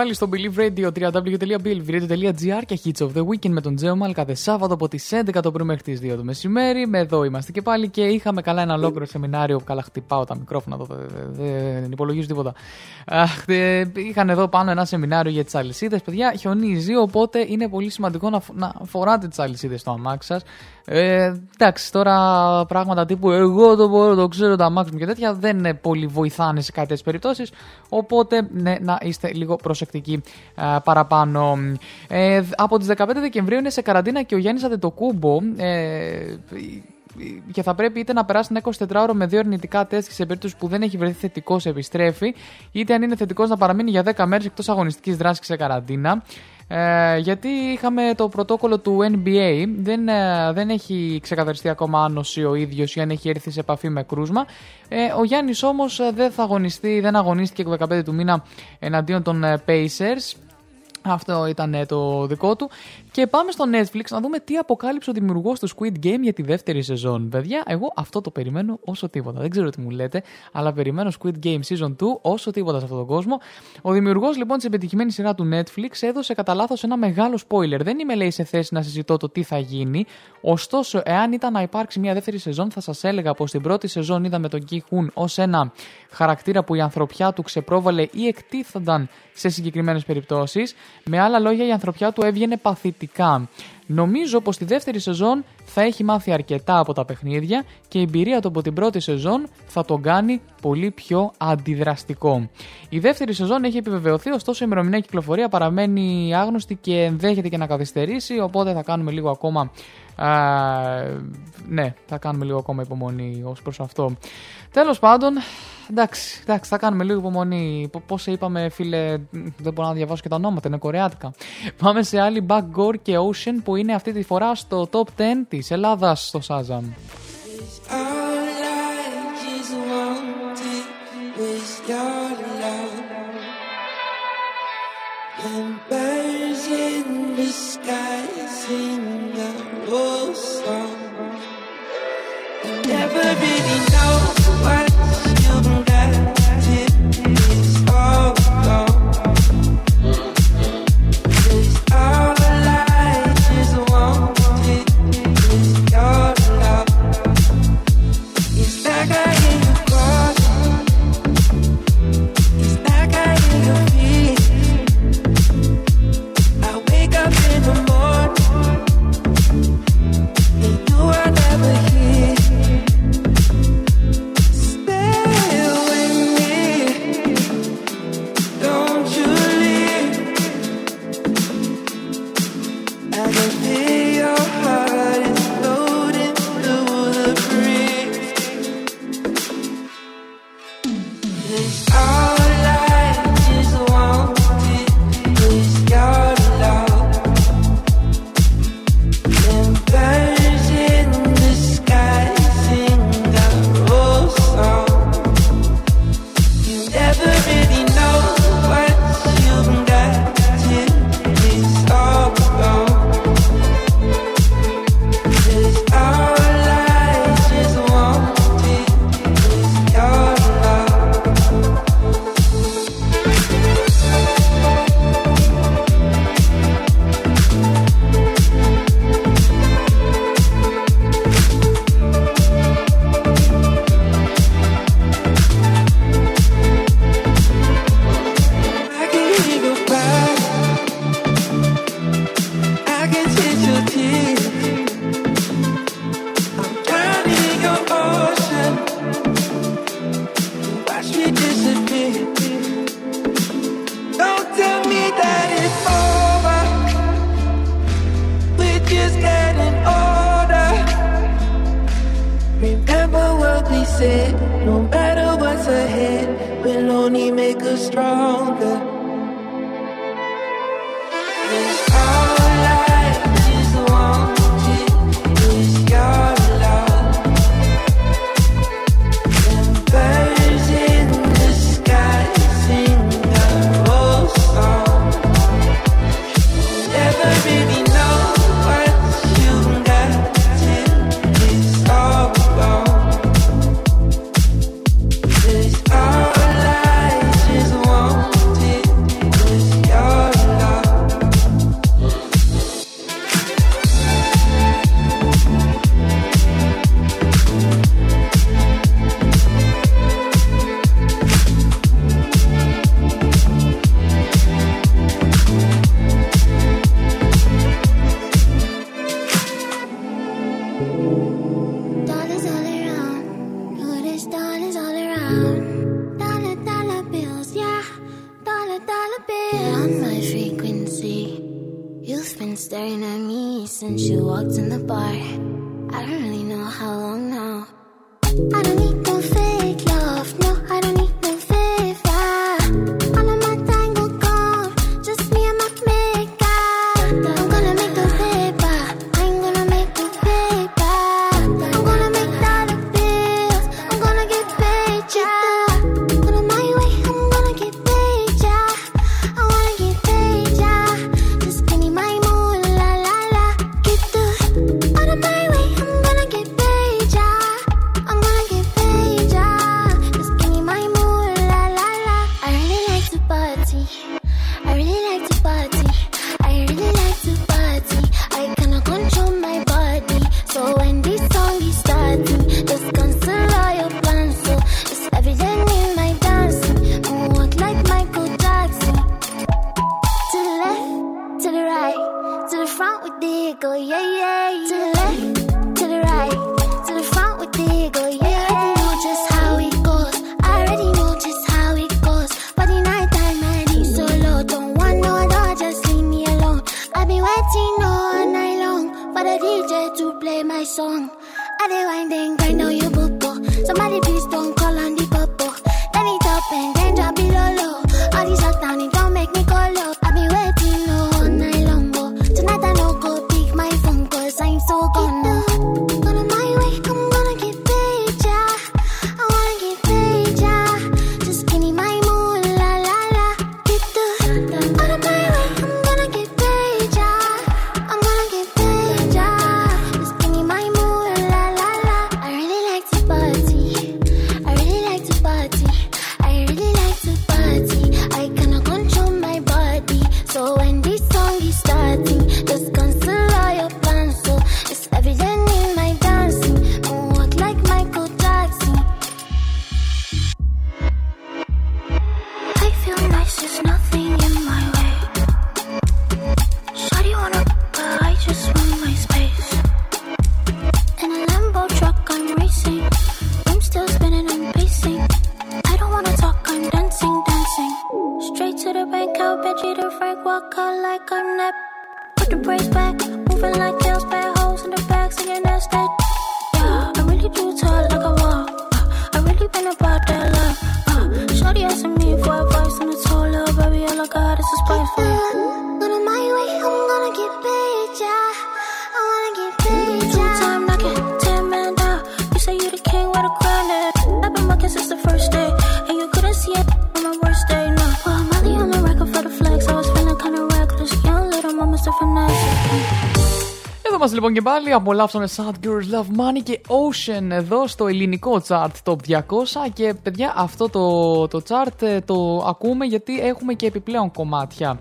Πάλι στο Believe Radio www.believeradio.gr και Hits of the Weekend με τον Τζέομαλ κάθε Σάββατο από τις 11 το πρωί μέχρι τις 2 το μεσημέρι. Με εδώ είμαστε και πάλι και είχαμε καλά ένα ολόκληρο σεμινάριο. Καλά, χτυπάω τα μικρόφωνα εδώ, δεν- δεν δεν υπολογίζω τίποτα. Αχ, ε, Είχαν εδώ πάνω ένα σεμινάριο για τις αλυσίδες. Παιδιά, χιονίζει, οπότε είναι πολύ σημαντικό να, φ- να φοράτε τις αλυσίδες στο αμάξι σας. Ε, εντάξει, τώρα πράγματα τύπου εγώ το μπορώ, το ξέρω το αμάξι μου και τέτοια δεν ε, πολύ βοηθάνε σε κάποιες περιπτώσεις. Οπότε ναι, να είστε λίγο προσεκτικοί α, παραπάνω. Ε, από τις 15 Δεκεμβρίου είναι σε καραντίνα και ο Γιάννης Αντετοκούμπο. Ε, και θα πρέπει είτε να περάσει ένα 24ωρο με δύο αρνητικά τεστ και σε περίπτωση που δεν έχει βρεθεί θετικός επιστρέφει, είτε αν είναι θετικός να παραμείνει για 10 μέρες εκτός αγωνιστικής δράσης και σε καραντίνα. Ε, γιατί είχαμε το πρωτόκολλο του NBA, δεν, ε, δεν έχει ξεκαθαριστεί ακόμα αν νοσεί ο ίδιος ή αν έχει έρθει σε επαφή με κρούσμα. Ε, ο Γιάννης όμως δεν θα αγωνιστεί, δεν αγωνίστηκε 15 του μήνα εναντίον των ε, Pacers. Αυτό ήταν ε, το δικό του. Και πάμε στο Netflix να δούμε τι αποκάλυψε ο δημιουργός του Squid Game για τη δεύτερη σεζόν. Παιδιά, εγώ αυτό το περιμένω όσο τίποτα. Δεν ξέρω τι μου λέτε, αλλά περιμένω Squid Game Season 2 όσο τίποτα σε αυτόν τον κόσμο. Ο δημιουργός λοιπόν της επιτυχημένη σειρά του Netflix έδωσε κατά λάθος ένα μεγάλο spoiler. Δεν είμαι λέει σε θέση να συζητώ το τι θα γίνει. Ωστόσο, εάν ήταν να υπάρξει μια δεύτερη σεζόν, θα σας έλεγα πως στην πρώτη σεζόν είδαμε τον Ki Hun ως ένα χαρακτήρα που η ανθρωπιά του ξεπρόβαλε ή εκτίθονταν σε συγκεκριμένες περιπτώσεις. Με άλλα λόγια, η ανθρωπιά του έβγαινε παθητικά. Νομίζω πως στη δεύτερη σεζόν θα έχει μάθει αρκετά από τα παιχνίδια και η εμπειρία του από την πρώτη σεζόν θα τον κάνει πολύ πιο αντιδραστικό. Η δεύτερη σεζόν έχει επιβεβαιωθεί, ωστόσο η ημερομηνία κυκλοφορία παραμένει άγνωστη και ενδέχεται και να καθυστερήσει, οπότε θα κάνουμε λίγο ακόμα. Α, ναι, θα κάνουμε λίγο ακόμα υπομονή ως προς αυτό. Τέλος πάντων, εντάξει, εντάξει, θα κάνουμε λίγο υπομονή. Πώ είπαμε, φίλε, δεν μπορώ να διαβάσω και τα ονόματα, είναι κορεάτικα. Πάμε σε άλλη Backgore και Ocean που είναι αυτή τη φορά στο top 10 της Ελλάδας στο Shazam. All I just wanted was your love. And birds in the sky απολαύσανε Sad Girls Love Money και Ocean εδώ στο ελληνικό chart Top 200 και παιδιά αυτό το, το chart ε, το ακούμε γιατί έχουμε και επιπλέον κομμάτια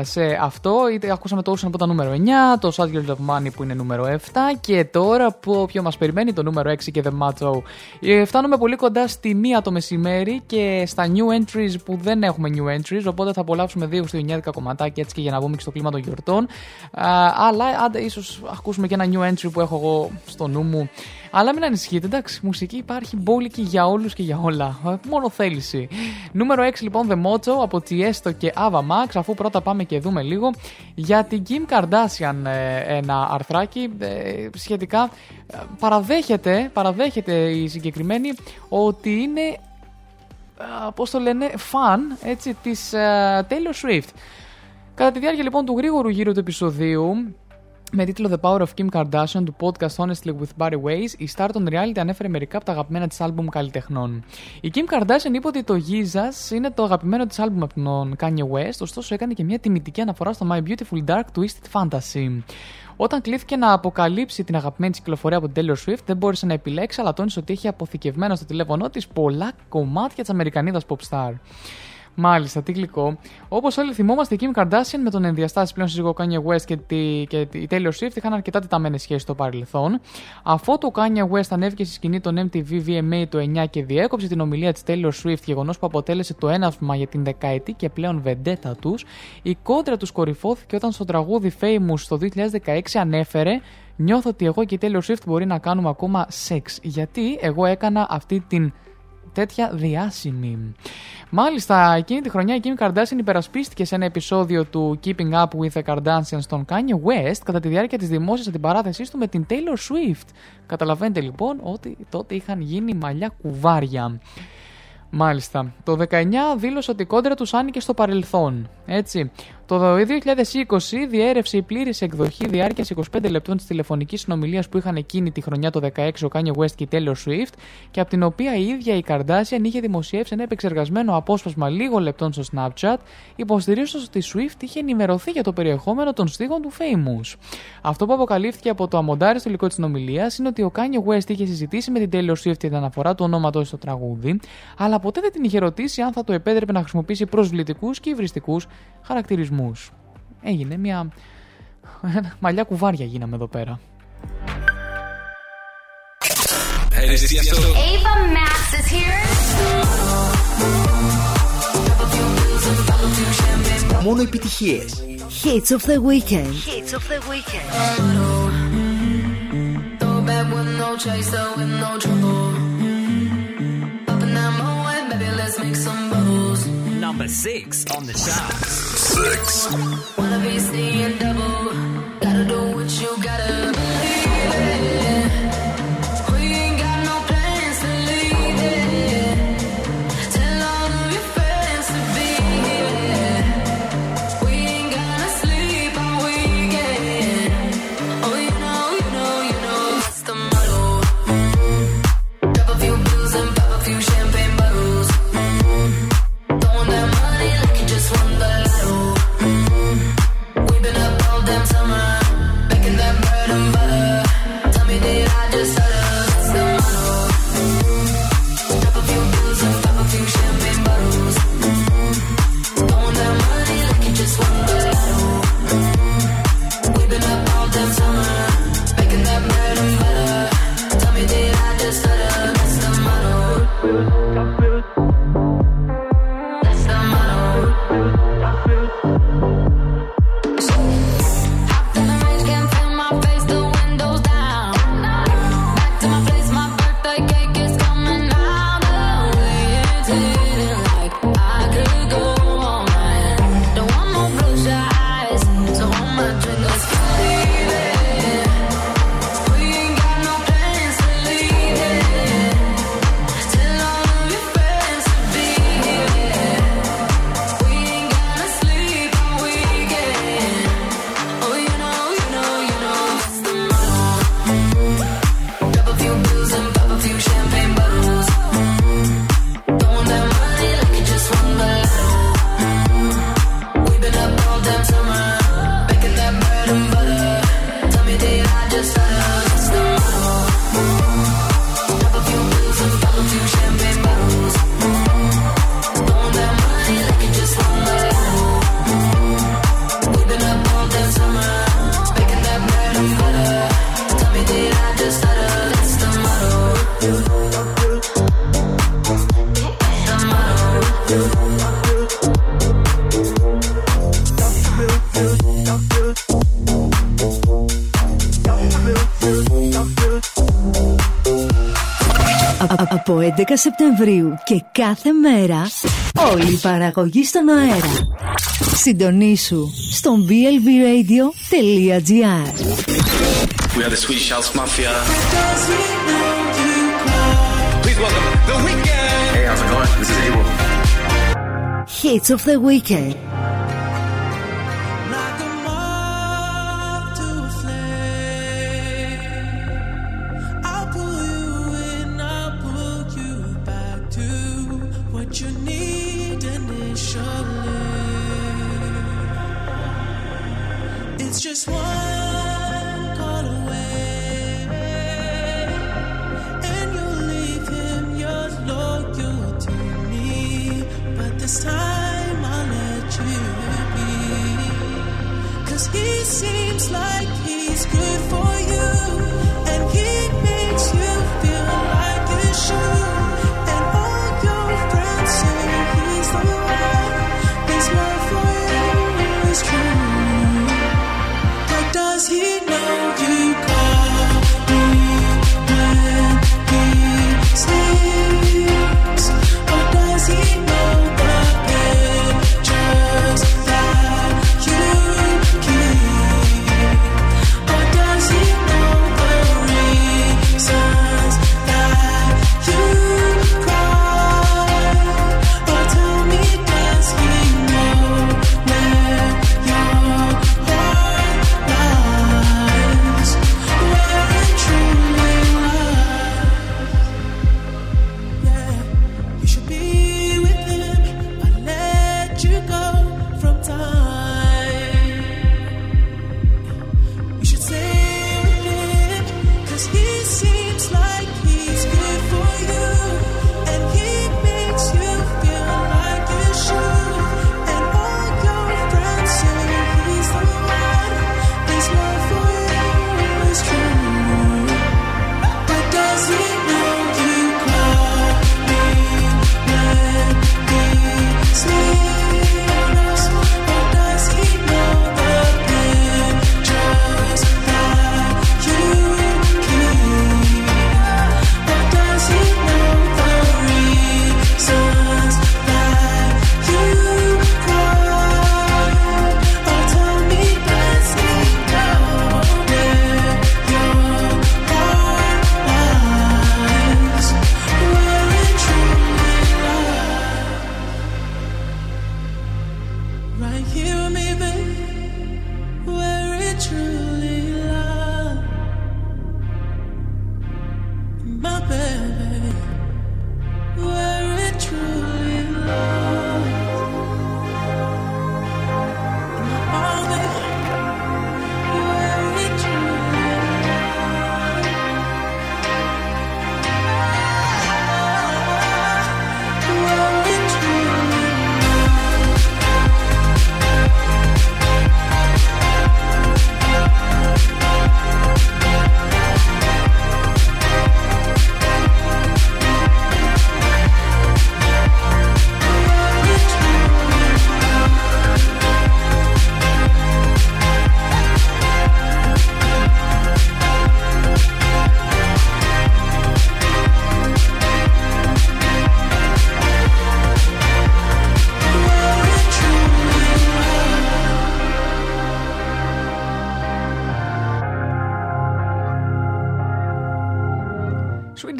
σε αυτό. είτε Ακούσαμε το Ocean από τα νούμερο 9, το Sad Girl of Money που είναι νούμερο 7 και τώρα που οποιο μας περιμένει το νούμερο 6 και The Macho. Ε, φτάνουμε πολύ κοντά στη μία το μεσημέρι και στα new entries που δεν έχουμε new entries οπότε θα απολαύσουμε δύο κομμάτια και έτσι και για να βγούμε και στο κλίμα των γιορτών. Αλλά άντε ίσως ακούσουμε και ένα new entry που έχω εγώ στο νου μου αλλά μην ανησυχείτε, εντάξει, μουσική υπάρχει μπόλικη για όλους και για όλα. Ε, μόνο θέληση. Νούμερο 6 λοιπόν, The Mojo από Tiesto και Ava Max. Αφού πρώτα πάμε και δούμε λίγο για την Kim Kardashian ε, ένα αρθράκι ε, σχετικά. Παραδέχεται, παραδέχεται η συγκεκριμένη ότι είναι πώς το λένε, fan έτσι, της Taylor Swift. Κατά τη διάρκεια λοιπόν του γρήγορου γύρου του επεισοδίου με τίτλο The Power of Kim Kardashian του podcast Honestly with Barry Ways, η star των reality ανέφερε μερικά από τα αγαπημένα της άλμπουμ καλλιτεχνών. Η Kim Kardashian είπε ότι το Giza είναι το αγαπημένο της άλμπουμ από τον Kanye West, ωστόσο έκανε και μια τιμητική αναφορά στο My Beautiful Dark Twisted Fantasy. Όταν κλείθηκε να αποκαλύψει την αγαπημένη της κυκλοφορία από την Taylor Swift, δεν μπόρεσε να επιλέξει, αλλά τόνισε ότι είχε αποθηκευμένα στο τηλέφωνό της πολλά κομμάτια της Αμερικανίδας pop star. Μάλιστα, τι γλυκό. Όπως όλοι θυμόμαστε, η Kim Kardashian με τον ενδιαστάση πλέον σύζυγο Kanye West και, τη, και η Taylor Swift είχαν αρκετά τεταμένες σχέσεις στο παρελθόν. Αφού το Kanye West ανέβηκε στη σκηνή των MTV VMA το 9 και διέκοψε την ομιλία της Taylor Swift, γεγονός που αποτέλεσε το έναυσμα για την δεκαετή και πλέον βεντέτα τους, η κόντρα τους κορυφώθηκε όταν στο τραγούδι Famous το 2016 ανέφερε Νιώθω ότι εγώ και η Taylor Swift μπορεί να κάνουμε ακόμα σεξ. Γιατί εγώ έκανα αυτή την τέτοια διάσημη. Μάλιστα, εκείνη τη χρονιά η Kim Kardashian υπερασπίστηκε σε ένα επεισόδιο του Keeping Up with the Kardashians στον Kanye West κατά τη διάρκεια της δημόσιας αντιπαράθεσής του με την Taylor Swift. Καταλαβαίνετε λοιπόν ότι τότε είχαν γίνει μαλλιά κουβάρια. Μάλιστα. Το 19 δήλωσε ότι η κόντρα τους άνοιγε στο παρελθόν. Έτσι. Το 2020 διέρευσε η πλήρης εκδοχή διάρκειας 25 λεπτών της τηλεφωνικής συνομιλίας που είχαν εκείνη τη χρονιά το 16 ο Kanye West και η Taylor Swift και από την οποία η ίδια η Kardashian είχε δημοσιεύσει ένα επεξεργασμένο απόσπασμα λίγων λεπτών στο Snapchat, υποστηρίζοντας ότι η Swift είχε ενημερωθεί για το περιεχόμενο των στίχων του Famous. Αυτό που αποκαλύφθηκε από το αμοντάριστο υλικό της συνομιλίας είναι ότι ο Kanye West είχε συζητήσει με την Taylor Swift για την αναφορά του ονόματό στο τραγούδι, αλλά ποτέ δεν την είχε ρωτήσει αν θα το επέτρεπε να χρησιμοποιήσει προσβλητικούς και υβριστικούς χαρακτηρισμούς. Έγινε μια. Μαλλιά κουβάρια γίναμε εδώ πέρα. Hey, this is Tiesto. Ava Max is here. Μόνο επιτυχίες. Hits of the weekend. Hits of the weekend. Throw back with no chaser, with no trouble. Up in that moat, baby, let's make some bubbles. Number six on the charts. Six. Από 11 Σεπτεμβρίου και κάθε μέρα όλη η παραγωγή στον αέρα. Συντονίσου στο blvradio.gr We are the Swedish House Mafia. Please welcome The Weeknd. Hey, how's it going? This is Abel. Hits of the Weekend.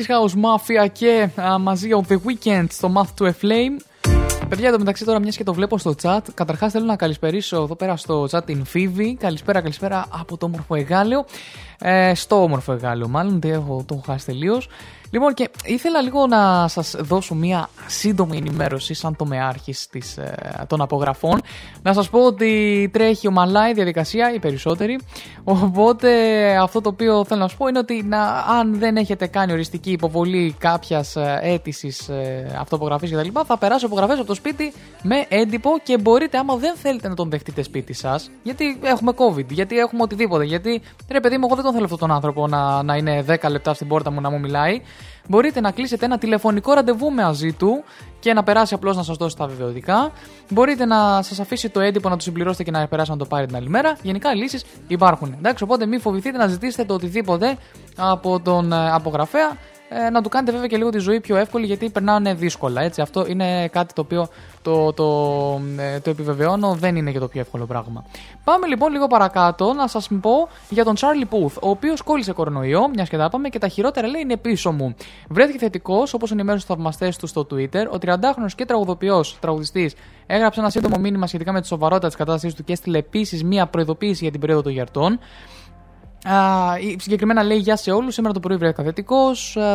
Swedish House Mafia και α, μαζί ο The Weeknd στο Math to a Flame. Παιδιά, εδώ μεταξύ τώρα, μιας και το βλέπω στο chat, καταρχάς θέλω να καλησπερίσω εδώ πέρα στο chat την Φίβη. Καλησπέρα, καλησπέρα από το όμορφο Εγάλεο. Ε, στο όμορφο Εγάλεο, μάλλον, δεν έχω, το έχω χάσει τελείως. Λοιπόν, και ήθελα λίγο να σας δώσω μια σύντομη ενημέρωση, σαν τομεάρχης ε, των απογραφών. Να σας πω ότι τρέχει ομαλά η διαδικασία, οι περισσότεροι. Οπότε, αυτό το οποίο θέλω να σας πω είναι ότι να, αν δεν έχετε κάνει οριστική υποβολή κάποιας αίτησης ε, αυτοπογραφής κτλ., θα περάσει απογραφέ από το σπίτι με έντυπο και μπορείτε, άμα δεν θέλετε να τον δεχτείτε σπίτι σας, γιατί έχουμε COVID, γιατί έχουμε οτιδήποτε, γιατί ρε παιδί μου, εγώ δεν τον θέλω αυτόν τον άνθρωπο να, να είναι 10 λεπτά στην πόρτα μου να μου μιλάει. Μπορείτε να κλείσετε ένα τηλεφωνικό ραντεβού μαζί του και να περάσει απλώς να σας δώσει τα βεβαιωτικά. Μπορείτε να σας αφήσει το έντυπο να το συμπληρώσετε και να περάσει να το πάρει την άλλη μέρα. Γενικά λύσεις υπάρχουν. Εντάξει, οπότε μην φοβηθείτε να ζητήσετε το οτιδήποτε από τον ε, απογραφέα. Ε, να του κάνετε βέβαια και λίγο τη ζωή πιο εύκολη γιατί περνάνε δύσκολα. Έτσι. Αυτό είναι κάτι το οποίο το, το, ε, το επιβεβαιώνω, δεν είναι και το πιο εύκολο πράγμα. Πάμε λοιπόν λίγο παρακάτω να σας πω για τον Charlie Puth, ο οποίος κόλλησε κορονοϊό, μιας και τα είπαμε, και τα χειρότερα λέει είναι πίσω μου. Βρέθηκε θετικός, όπως ενημέρωσαν οι θαυμαστές του στο Twitter. Ο 30χρονο και τραγουδοποιός, τραγουδιστής, έγραψε ένα σύντομο μήνυμα σχετικά με τη σοβαρότητα της κατάστασή του και έστειλε επίσης μία προειδοποίηση για την περίοδο των γιαρτών. Α, συγκεκριμένα λέει Γεια σε όλους. Σήμερα το πρωί βρέθηκα θετικό.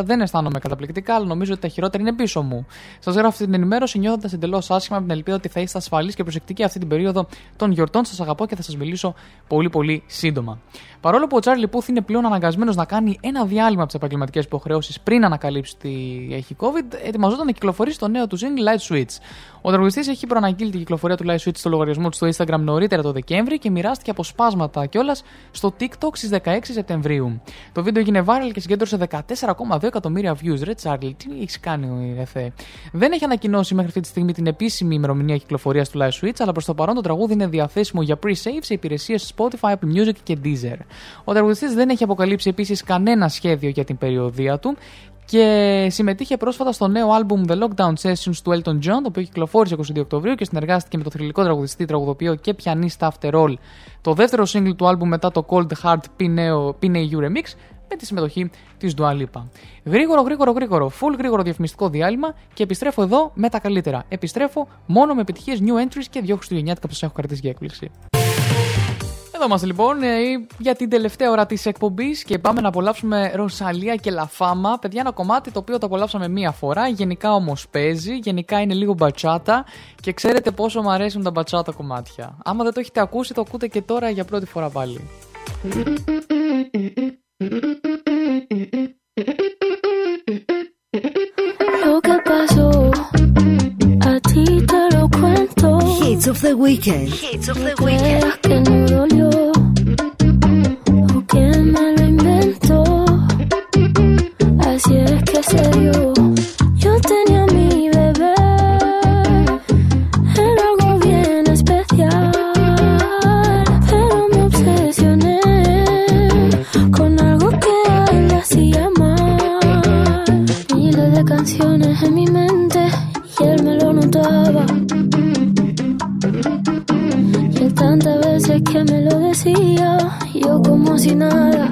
Δεν αισθάνομαι καταπληκτικά, αλλά νομίζω ότι τα χειρότερα είναι πίσω μου. Σας γράφω αυτή την ενημέρωση νιώθοντας εντελώς άσχημα με την ελπίδα ότι θα είστε ασφαλείς και προσεκτικοί αυτή την περίοδο των γιορτών. Σας αγαπώ και θα σας μιλήσω πολύ πολύ σύντομα. Παρόλο που ο Τσάρλι Πούθ είναι πλέον αναγκασμένος να κάνει ένα διάλειμμα από τις επαγγελματικές υποχρεώσεις πριν ανακαλύψει ότι έχει COVID, ετοιμαζόταν να κυκλοφορήσει το νέο του single Light Switch. Ο τραγουδιστή έχει προαναγγείλει την κυκλοφορία του Light Switch στο λογαριασμό του στο Instagram νωρίτερα το Δεκέμβρη και μοιράστηκε αποσπάσματα κιόλας στο TikTok στις 16 Σεπτεμβρίου. Το βίντεο έγινε viral και συγκέντρωσε 14,2 εκατομμύρια views. Ρε Τσάρλι, τι έχεις κάνει, ρε Θεέ. Δεν έχει ανακοινώσει μέχρι αυτή τη στιγμή την επίσημη ημερομηνία κυκλοφορίας του Live Switch, αλλά προς το παρόν το τραγούδι είναι διαθέσιμο για pre-save σε υπηρεσίες Spotify, Apple Music και Deezer. Ο τραγουδιστής δεν έχει αποκαλύψει επίσης κανένα σχέδιο για την περιοδία του και συμμετείχε πρόσφατα στο νέο άλμπουμ The Lockdown Sessions του Elton John, το οποίο κυκλοφόρησε 22 Οκτωβρίου και συνεργάστηκε με το θρηλυκό τραγουδιστή, τραγουδοποιό και πιανίστα After All. Το δεύτερο single του άλμπουμ μετά το Cold Heart P.N.A.U. Remix με τη συμμετοχή της Dua Lipa. Γρήγορο, γρήγορο, γρήγορο, full γρήγορο διαφημιστικό διάλειμμα και επιστρέφω εδώ με τα καλύτερα. Επιστρέφω μόνο με επιτυχίες new entries και δύο Χριστουγεννιάτικα που σας έχω κρατήσει για έκπληξη. Εδώ είμαστε λοιπόν ε, για την τελευταία ώρα της εκπομπής και πάμε να απολαύσουμε Ροσαλία και Λαφάμα. Παιδιά, ένα κομμάτι το οποίο το απολαύσαμε μία φορά. Γενικά όμως παίζει, γενικά είναι λίγο μπατσάτα και ξέρετε πόσο μου αρέσουν τα μπατσάτα κομμάτια. Άμα δεν το έχετε ακούσει, το ακούτε και τώρα για πρώτη φορά πάλι. Lo que pasó, a ti te lo cuento. Hits of the Weekend. Hits of the Weekend. Que me lo inventó. Así es que se dio. Yo tenía a mi bebé, era algo bien especial. Pero me obsesioné con algo que a él le hacía mal. Miles de canciones en mi mente y él me lo notaba. Tantas veces que me lo decía, yo como si nada.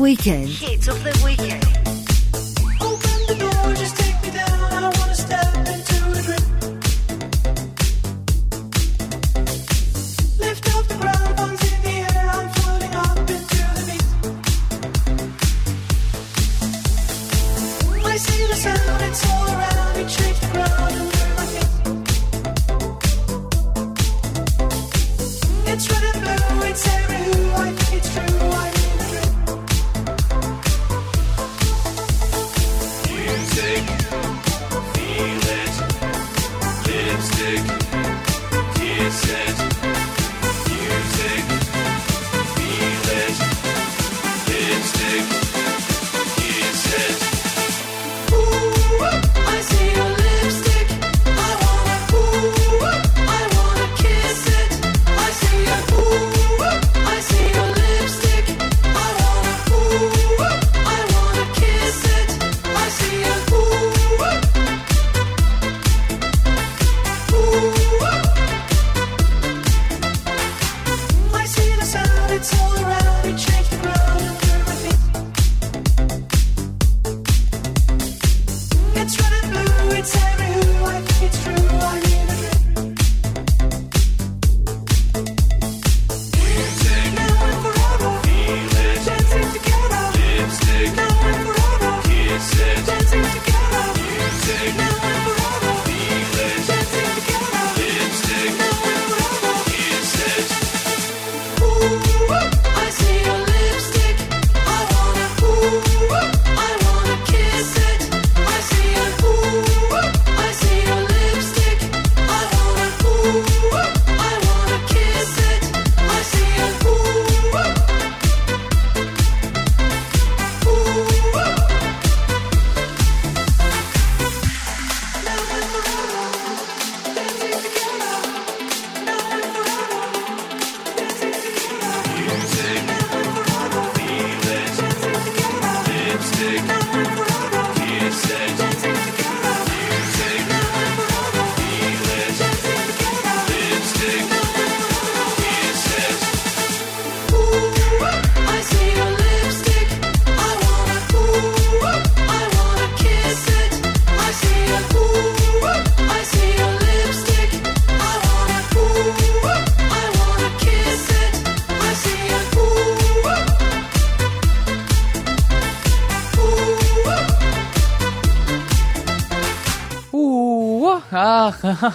Weekend.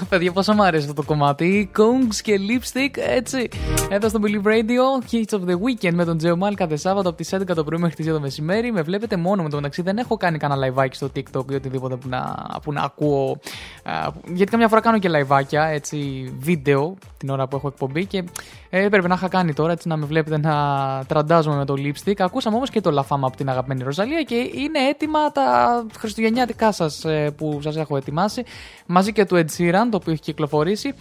Παιδιά, πόσο μου αρέσει αυτό το κομμάτι. Kongs και lipstick, έτσι. Εδώ στο Believe Radio, Hits of the Weekend με τον Τζέο Μάλ κάθε Σάββατο από τις 11 το πρωί μέχρι τις 2 το μεσημέρι. Με βλέπετε μόνο με το μεταξύ. Δεν έχω κάνει κανένα live στο TikTok ή οτιδήποτε που να, που να ακούω. Α, γιατί καμιά φορά κάνω και live έτσι, βίντεο την ώρα που έχω εκπομπή και ε, έπρεπε να είχα κάνει τώρα έτσι να με βλέπετε να τραντάζομαι με το lipstick. Ακούσαμε όμως και το λαφάμα από την αγαπημένη Ροζαλία και είναι έτοιμα τα χριστουγεννιάτικά σας που σας έχω ετοιμάσει μαζί και του Ed Sheeran το οποίο έχει κυκλοφορήσει.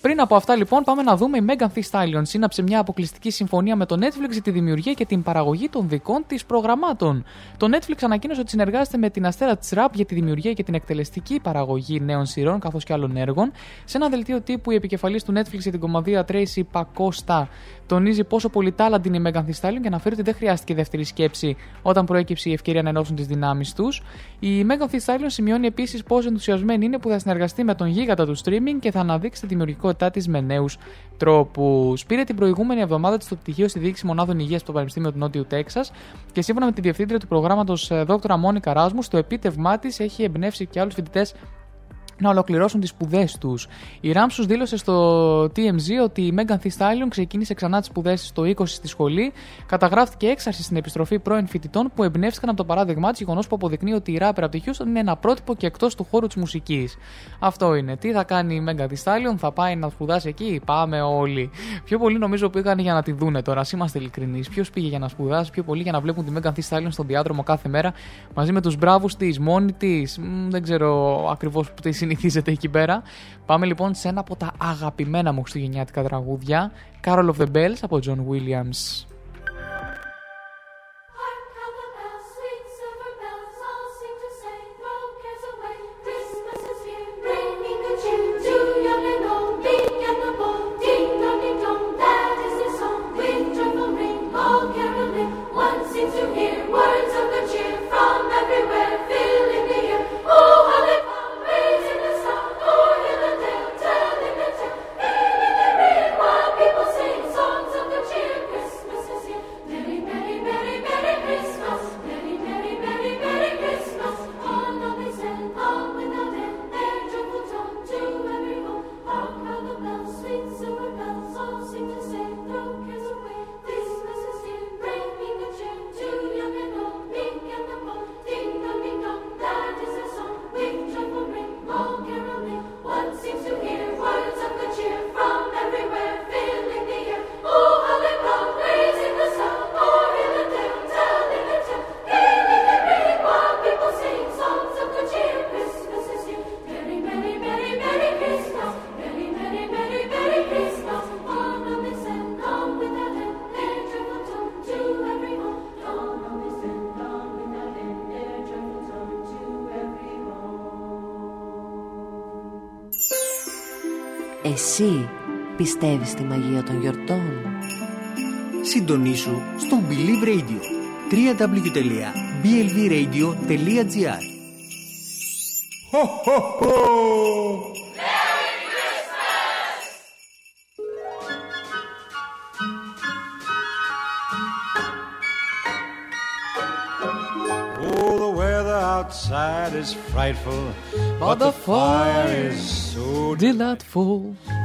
Πριν από αυτά, λοιπόν, πάμε να δούμε η Megan Thee Stallion σύναψε μια αποκλειστική συμφωνία με το Netflix για τη δημιουργία και την παραγωγή των δικών της προγραμμάτων. Το Netflix ανακοίνωσε ότι συνεργάζεται με την αστέρα της Rap για τη δημιουργία και την εκτελεστική παραγωγή νέων σειρών καθώς και άλλων έργων. Σε ένα δελτίο τύπου, η επικεφαλής του Netflix για την κομμαδία Tracy Pacosta τονίζει πόσο πολύ τάλαντη είναι η Megan Thee Stallion και αναφέρει ότι δεν χρειάστηκε δεύτερη σκέψη όταν προέκυψε η ευκαιρία να ενώσουν τις δυνάμεις τους. Η Megan Thee Stallion σημειώνει επίσης πόσο ενθουσιασμένη είναι που θα συνεργαστεί με τον γίγαντα του streaming και θα αναδείξει τη δημιουργικότητά της με νέου τρόπους. Πήρε την προηγούμενη εβδομάδα της το πτυχίο στη διοίκηση μονάδων υγείας στο Πανεπιστήμιο του Νότιου Τέξας και σύμφωνα με τη διευθύντρια του προγράμματος Δ. Μόνικα Ράσμου, το επίτευγμά της έχει εμπνεύσει και άλλους φοιτητές να ολοκληρώσουν τις σπουδές τους. Η Ράμσου δήλωσε στο TMZ ότι η Megan Thee Stallion ξεκίνησε ξανά τις σπουδές στο 20 στη σχολή. Καταγράφηκε έξαρση στην επιστροφή πρώην φοιτητών που εμπνεύστηκαν από το παράδειγμά της, γεγονός που αποδεικνύει ότι η ράπερ από τη Houston είναι ένα πρότυπο και εκτός του χώρου της μουσικής. Αυτό είναι. Τι θα κάνει η Megan Thee Stallion, θα πάει να σπουδάσει εκεί, πάμε όλοι. Πιο πολύ νομίζω πήγαν για να τη δούνε τώρα, ας είμαστε ειλικρινείς. Ποιος πήγε για να σπουδάσει, πιο πολύ για να βλέπουν τη Megan Thee Stallion στον διάδρομο κάθε μέρα μαζί με τους μπράβους της, μόνη της. Δεν ξέρω ακριβώς που τη συνηθίζεται εκεί πέρα. Πάμε λοιπόν σε ένα από τα αγαπημένα μου χριστουγεννιάτικα τραγούδια. Carol of the Bells από John Williams. Πιστεύεις στη μαγεία των γιορτών. Συντονίσου στο Believe Radio www.blvradio.gr Oh, the weather outside is frightful, But the fire is so delightful.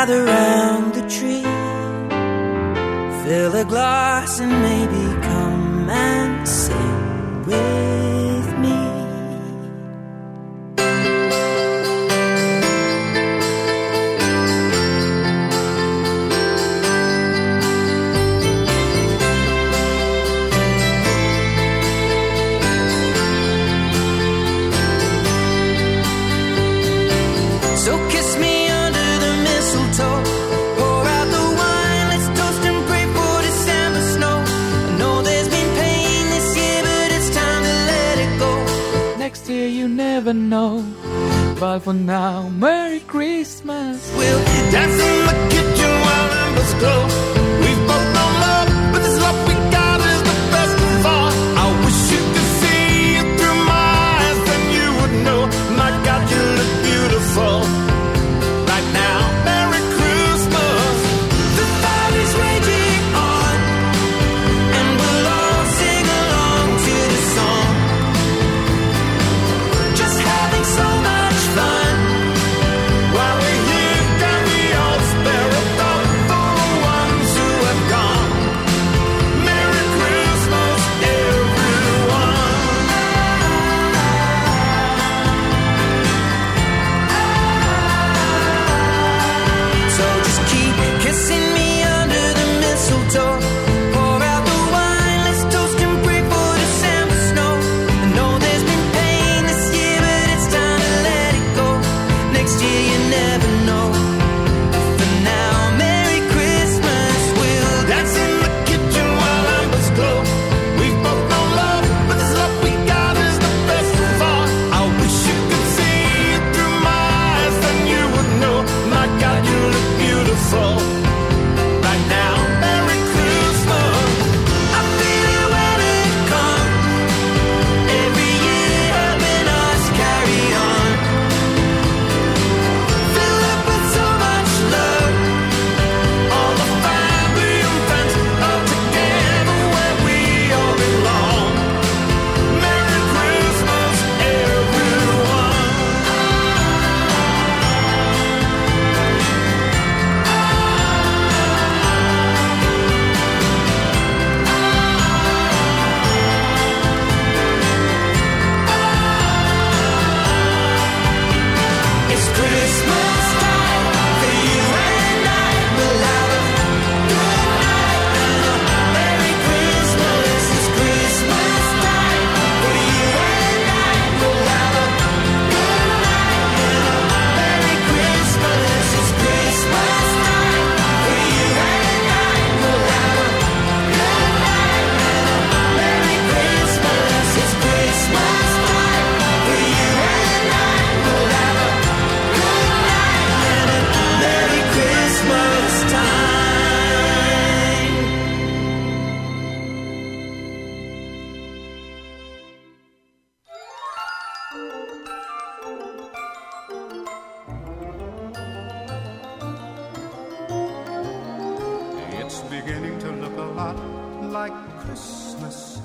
Gather round the tree. Fill a glass and maybe never know. But for now, Merry Christmas. We'll dance in the kitchen while embers glow. Like Christmas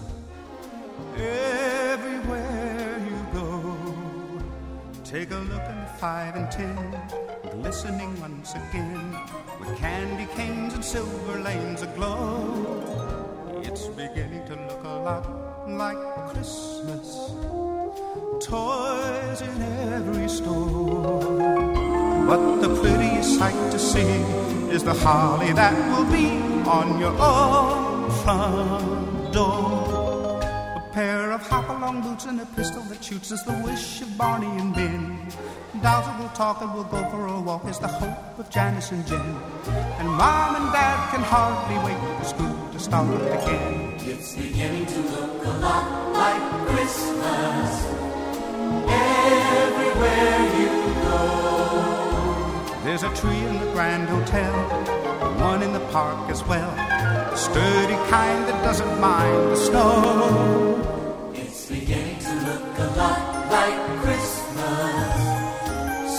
everywhere you go. Take a look at five and ten, glistening once again with candy canes and silver lanes aglow. It's beginning to look a lot like Christmas. Toys in every store. But the prettiest sight to see is the holly that will be on your own front door. A pair of hop-along boots and a pistol that shoots is the wish of Barney and Ben. Dolls will talk and we'll go for a walk is the hope of Janice and Jen. And Mom and Dad can hardly wait for school to start again. It's beginning to look a lot like Christmas everywhere you go. There's a tree in the Grand Hotel, one in the park as well. A sturdy kind that doesn't mind the snow. It's beginning to look a lot like Christmas.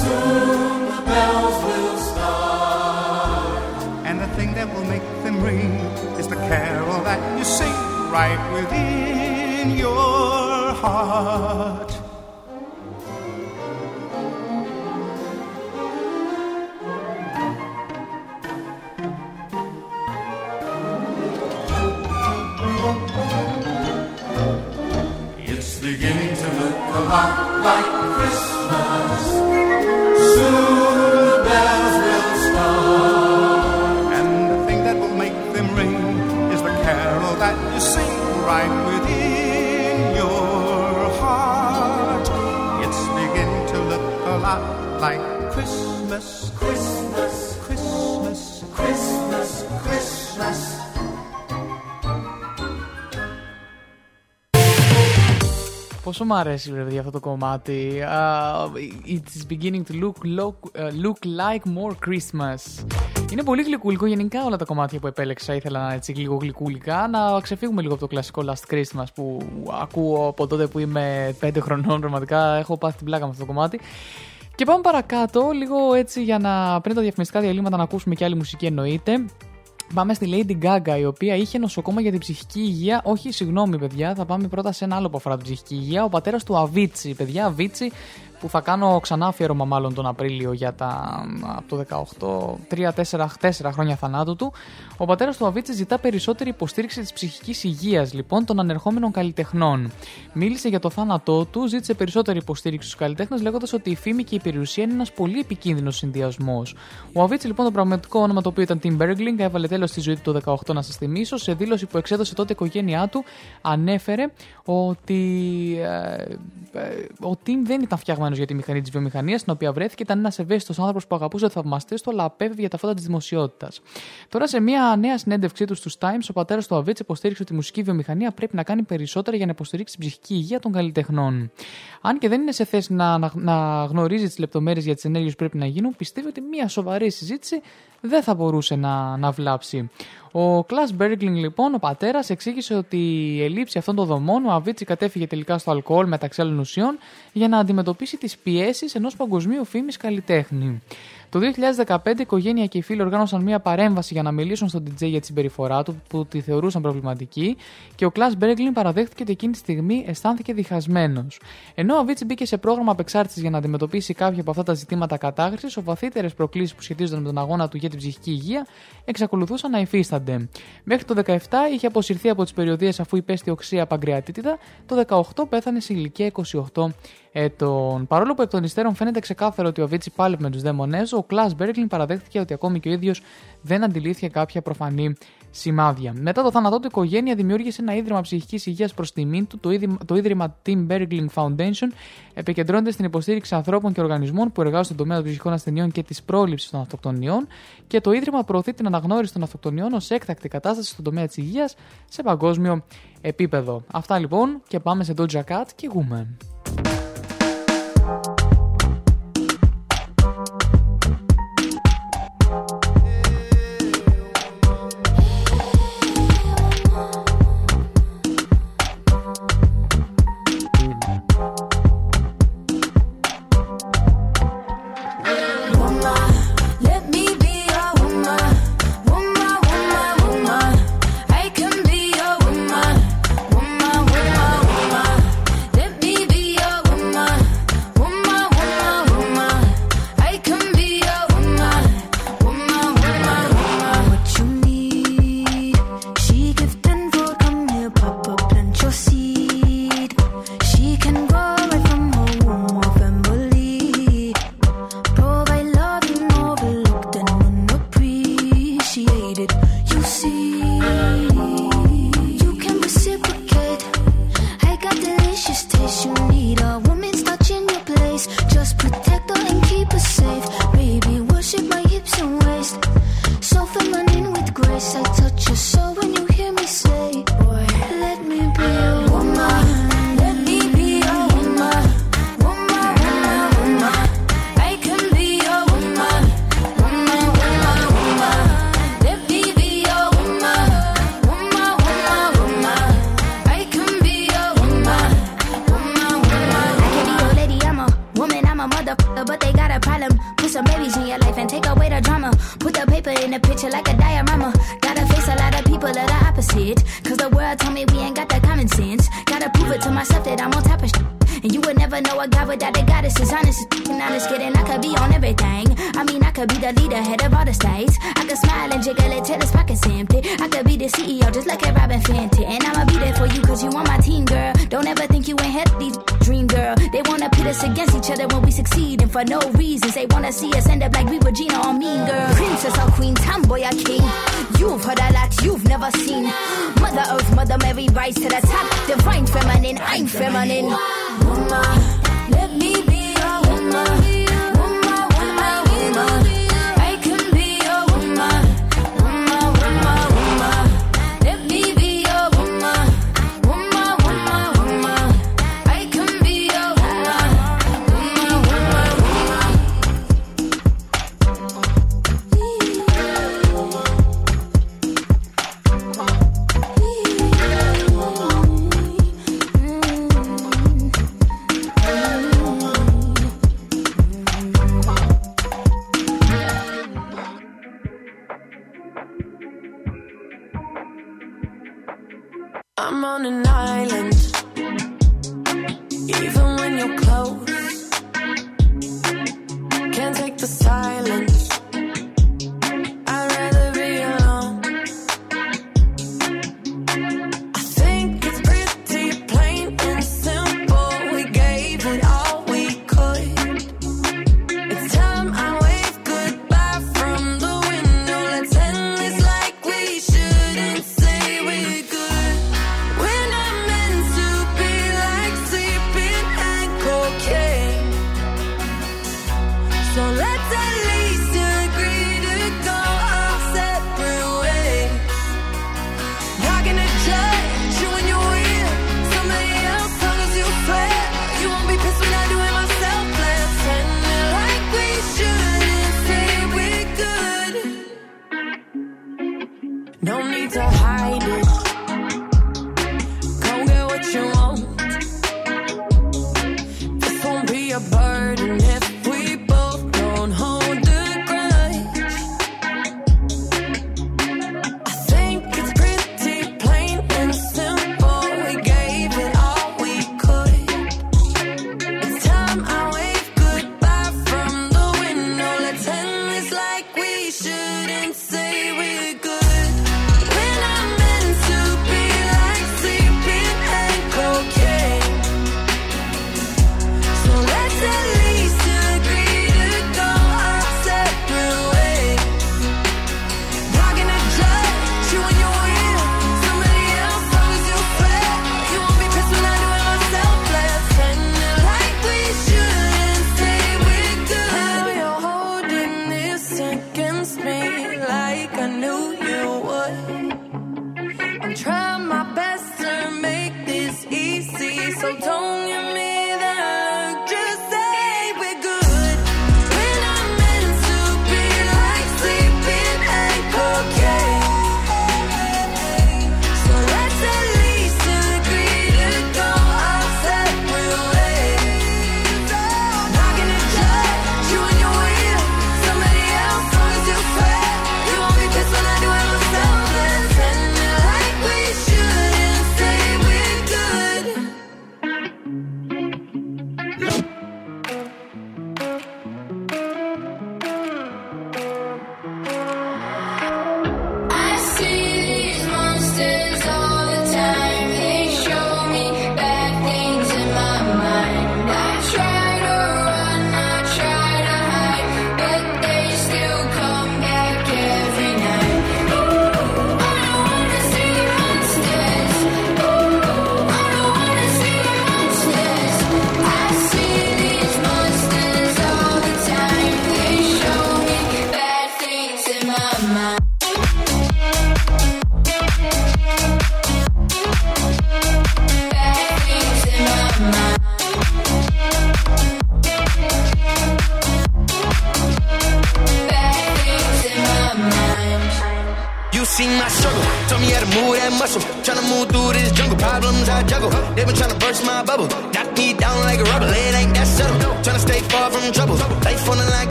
Soon the bells will start. And the thing that will make them ring is the carol that you sing right within your heart. Like Christmas, soon the bells will start. And the thing that will make them ring is the carol that you sing right within your heart. It's beginning to look a lot like Christmas, Πόσο μου αρέσει ρε παιδιά αυτό το κομμάτι. Uh, it's beginning to look, look, uh, look like more Christmas. Είναι πολύ γλυκούλικο. Γενικά όλα τα κομμάτια που επέλεξα ήθελα έτσι λίγο γλυκούλικα. Να ξεφύγουμε λίγο από το κλασικό Last Christmas που ακούω από τότε που είμαι 5 χρονών. Πραγματικά έχω πάθει την πλάκα με αυτό το κομμάτι. Και πάμε παρακάτω, λίγο έτσι για να πριν τα διαφημιστικά διαλύματα να ακούσουμε και άλλη μουσική εννοείται. Πάμε στη Lady Gaga, η οποία είχε νοσοκόμα για την ψυχική υγεία. Όχι, συγγνώμη, παιδιά, θα πάμε πρώτα σε ένα άλλο που αφορά την ψυχική υγεία. Ο πατέρας του Αβίτσι, παιδιά, Αβίτσι, που θα κάνω ξανά αφιέρωμα μάλλον τον Απρίλιο για τα από το 18, 3-4 4 χρόνια θανάτου του. Ο πατέρας του Αβίτσι ζητά περισσότερη υποστήριξη της ψυχικής υγείας λοιπόν των ανερχόμενων καλλιτεχνών. Μίλησε για το θάνατό του, ζήτησε περισσότερη υποστήριξη στους καλλιτέχνες, λέγοντας ότι η φήμη και η περιουσία είναι ένας πολύ επικίνδυνος συνδυασμός. Ο Αβίτσι λοιπόν, το πραγματικό όνομα το οποίο ήταν Tim Bergling, έβαλε τέλος στη ζωή του το 18, να σας θυμίσω. Σε δήλωση που εξέδωσε τότε η οικογένειά του, ανέφερε ότι ε, ε, ο Tim δεν ήταν φτιαγμένος για τη μηχανή της βιομηχανίας στην οποία βρέθηκε. Ήταν ένας ευαίσθητος άνθρωπος που αγαπούσε του θαυμαστές του, αλλά απέφευγε για τα φώτα της δημοσιότητας. Τώρα, σε μια νέα συνέντευξή του στους Times, ο πατέρας του Αβίτς υποστήριξε ότι η μουσική βιομηχανία πρέπει να κάνει περισσότερα για να υποστηρίξει την ψυχική υγεία των καλλιτεχνών. Αν και δεν είναι σε θέση να, να, να γνωρίζει τις λεπτομέρειες για τις ενέργειες που πρέπει να γίνουν, πιστεύει ότι μια σοβαρή συζήτηση δεν θα μπορούσε να, να βλάψει. Ο Κλάς Μπέργκλινγκ, λοιπόν, ο πατέρας, εξήγησε ότι η ελλείψη αυτών των δομών, ο Αβίτσι κατέφυγε τελικά στο αλκοόλ μεταξύ άλλων ουσιών για να αντιμετωπίσει τις πιέσεις ενός παγκοσμίου φήμης καλλιτέχνη. Το 2015 η οικογένεια και οι φίλοι οργάνωσαν μια παρέμβαση για να μιλήσουν στον DJ για τη συμπεριφορά του που τη θεωρούσαν προβληματική και ο Κλάς Μπέργκλιν παραδέχτηκε ότι εκείνη τη στιγμή αισθάνθηκε διχασμένος. Ενώ ο Αβίτσι μπήκε σε πρόγραμμα απεξάρτησης για να αντιμετωπίσει κάποια από αυτά τα ζητήματα κατάχρησης, ο βαθύτερες προκλήσεις που σχετίζονταν με τον αγώνα του για την ψυχική υγεία εξακολουθούσαν να υφίστανται. Μέχρι το 17 είχε αποσυρθεί από τις περιοδίες αφού υπέστη οξία παγκρεατήτητα, το 18 πέθανε σε ηλικία 28 ετών. Παρόλο που εκ των υστέρων φαίνεται ξεκάθαρο ότι ο Βίτσι πάλευε με τους δαίμονέ, ο Κλάς Μπέργκλιν παραδέχτηκε ότι ακόμη και ο ίδιος δεν αντιλήφθηκε κάποια προφανή σημάδια. Μετά το θάνατό του, η οικογένεια δημιούργησε ένα ίδρυμα ψυχικής υγείας προς τιμήν του, το ίδρυμα, το ίδρυμα Tim Bergling Foundation, επικεντρώνεται στην υποστήριξη ανθρώπων και οργανισμών που εργάζονται στον τομέα των ψυχικών ασθενειών και της πρόληψης των αυτοκτονιών και το ίδρυμα προωθεί την αναγνώριση των αυτοκτονιών ως έκτακτη κατάσταση στον τομέα της υγείας σε παγκόσμιο επίπεδο. Αυτά λοιπόν και πάμε σε Doja Cat και Woman.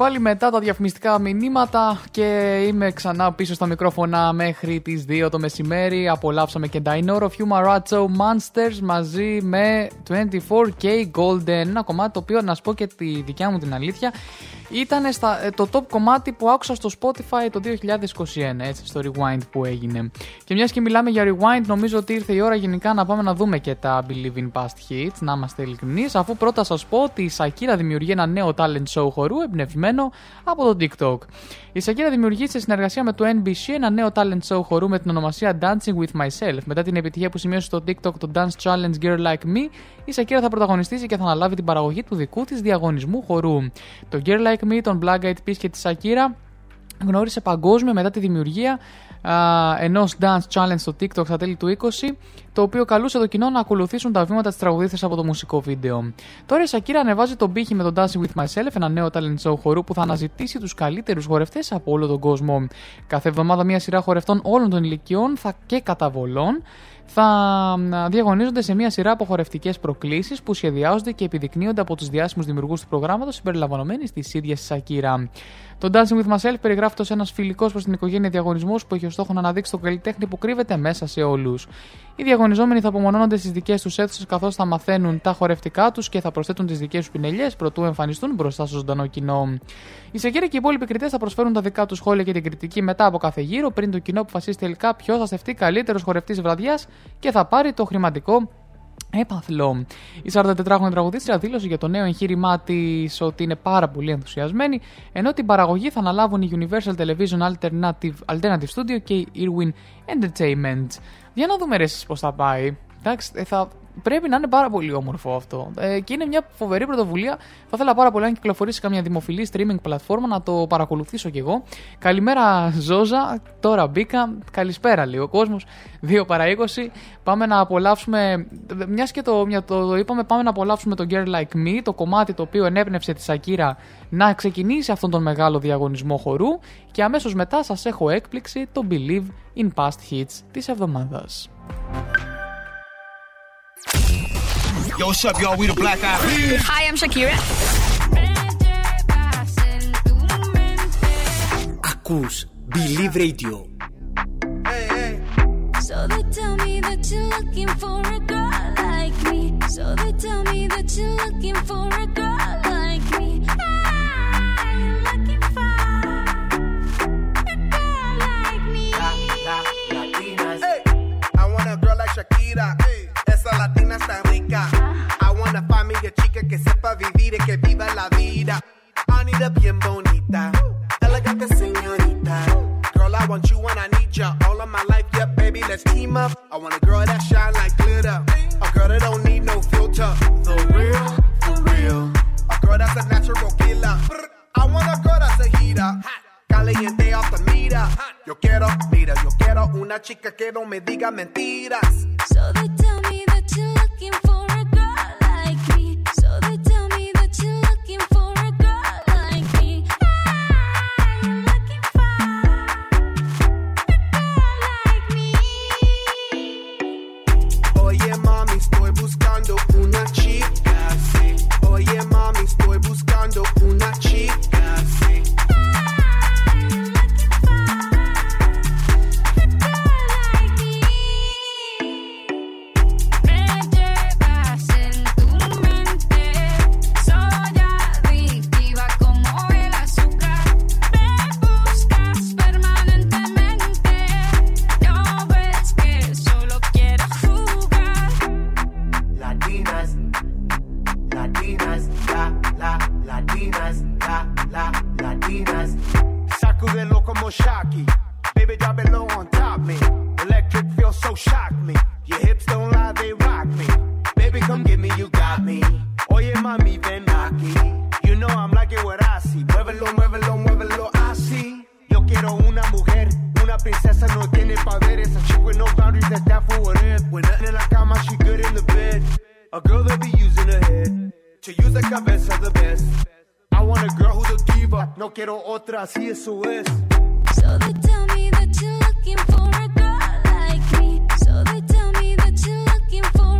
Πάλι μετά τα διαφημιστικά μηνύματα και είμαι ξανά πίσω στα μικρόφωνα μέχρι τις 2 το μεσημέρι. Απολαύσαμε και Dino of Humarazzo Monsters μαζί με 24K Golden. Ένα κομμάτι το οποίο να σου πω και τη δικιά μου την αλήθεια ήταν στα, ε, το top κομμάτι που άκουσα στο Spotify το 2021, έτσι, στο Rewind που έγινε. Και μιας και μιλάμε για Rewind, νομίζω ότι ήρθε η ώρα γενικά να πάμε να δούμε και τα Believe in Past Hits, να είμαστε ειλικρινείς. Αφού πρώτα σας πω ότι η Σακύρα δημιουργεί ένα νέο talent show χορού εμπνευσμένο από το TikTok. Η Σακύρα δημιουργεί σε συνεργασία με το NBC ένα νέο talent show χορού με την ονομασία Dancing with Myself. Μετά την επιτυχία που σημείωσε στο TikTok το Dance Challenge Girl Like Me, η Σακύρα θα πρωταγωνιστήσει και θα αναλάβει την παραγωγή του δικού της διαγωνισμού χορού. Το Girl Like Me, τον Black Eyed Peas και τη Σακύρα γνώρισε παγκόσμια μετά τη δημιουργία ενός dance challenge στο TikTok στα τέλη του 20, το οποίο καλούσε το κοινό να ακολουθήσουν τα βήματα της τραγουδίστριας από το μουσικό βίντεο. Τώρα η Σακύρα ανεβάζει τον πύχη με τον Dancing with Myself, ένα νέο talent show χορού που θα αναζητήσει τους καλύτερους χορευτές από όλο τον κόσμο. Κάθε εβδομάδα μια σειρά χορευτών όλων των ηλικιών θα και καταβολών θα α, διαγωνίζονται σε μια σειρά από χορευτικέ προκλήσεις που σχεδιάζονται και επιδεικνύονται από τους διάσημους δημιουργούς του προγράμματος συμπεριλαμβανομένης της ίδιας τη Σακύρα. Το Dancing with Myself περιγράφεται ω ένας φιλικός προς την οικογένεια διαγωνισμό που έχει ως στόχο να αναδείξει τον καλλιτέχνη που κρύβεται μέσα σε όλους. Οι διαγωνιζόμενοι θα απομονώνονται στις δικές τους αίθουσες καθώς θα μαθαίνουν τα χορευτικά τους και θα προσθέτουν τις δικές τους πινελιές προτού εμφανιστούν μπροστά στο ζωντανό κοινό. Η Σακύρα και οι υπόλοιποι κριτές θα προσφέρουν τα δικά τους σχόλια και την κριτική μετά από κάθε γύρο πριν το κοινό αποφασίσει τελικά ποιος θα στεφτεί καλύτερος χορευτής βραδιάς και θα πάρει το χρηματικό έπαθλο. Η 44χρονη τραγουδίστρια δήλωσε για το νέο εγχείρημά της ότι είναι πάρα πολύ ενθουσιασμένη, ενώ την παραγωγή θα αναλάβουν η Universal Television Alternative, Alternative Studio και η Irwin Entertainment. Για να δούμε ρε εσείς πώς θα πάει. Εντάξει, ε, θα, πρέπει να είναι πάρα πολύ όμορφο αυτό. Ε, και είναι μια φοβερή πρωτοβουλία. Θα ήθελα πάρα πολύ αν κυκλοφορήσει καμιά δημοφιλή streaming πλατφόρμα να το παρακολουθήσω κι εγώ. Καλημέρα, Ζόζα. Τώρα μπήκα. Καλησπέρα, λέει ο κόσμος. 2 παρα 20. Πάμε να απολαύσουμε. Μιας και το, μια, το, το είπαμε, πάμε να απολαύσουμε το Girl Like Me, το κομμάτι το οποίο ενέπνευσε τη Σακύρα να ξεκινήσει αυτόν τον μεγάλο διαγωνισμό χορού. Και αμέσως μετά σας έχω έκπληξη το Believe in Past Hits της εβδομάδας. Yo, what's up, y'all? We the Black Eyed Peas. Hi, I'm Shakira. Ακούς Believe Radio. So they tell me that you're looking for a girl like me. So they tell me that you're looking for a girl like me. I'm looking for a girl like me. Hey, I want a girl like Shakira. esa latina tan rica. I wanna find me a chica que sepa vivir y que viva la vida. I need a bien bonita, elegante señorita. Girl, I want you when I need ya. All of my life, yeah, baby, let's team up. I want a girl that shine like glitter. A girl that don't need no filter. The real, for real. A girl that's a natural killer. I want a girl that's a heater. Caliente off the. Yo quiero, mira, yo quiero una chica que no me diga mentiras. So they tell una chica, sí. Oye mami, estoy buscando una chica, princesa no tiene poderes. A chick with no boundaries, that's that for what if. When nothing in la cama, she good in the bed. A girl that be using her head. To use the cabeza the best. I want a girl who's a diva. No quiero otra, así eso es. So they tell me that you're looking for a girl like me. So they tell me that you're looking for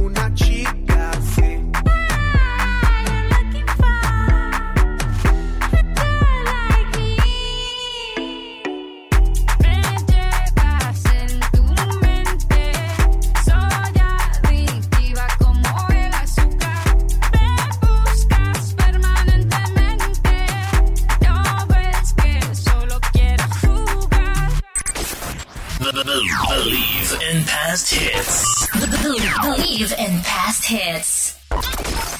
past hits. Believe in past hits.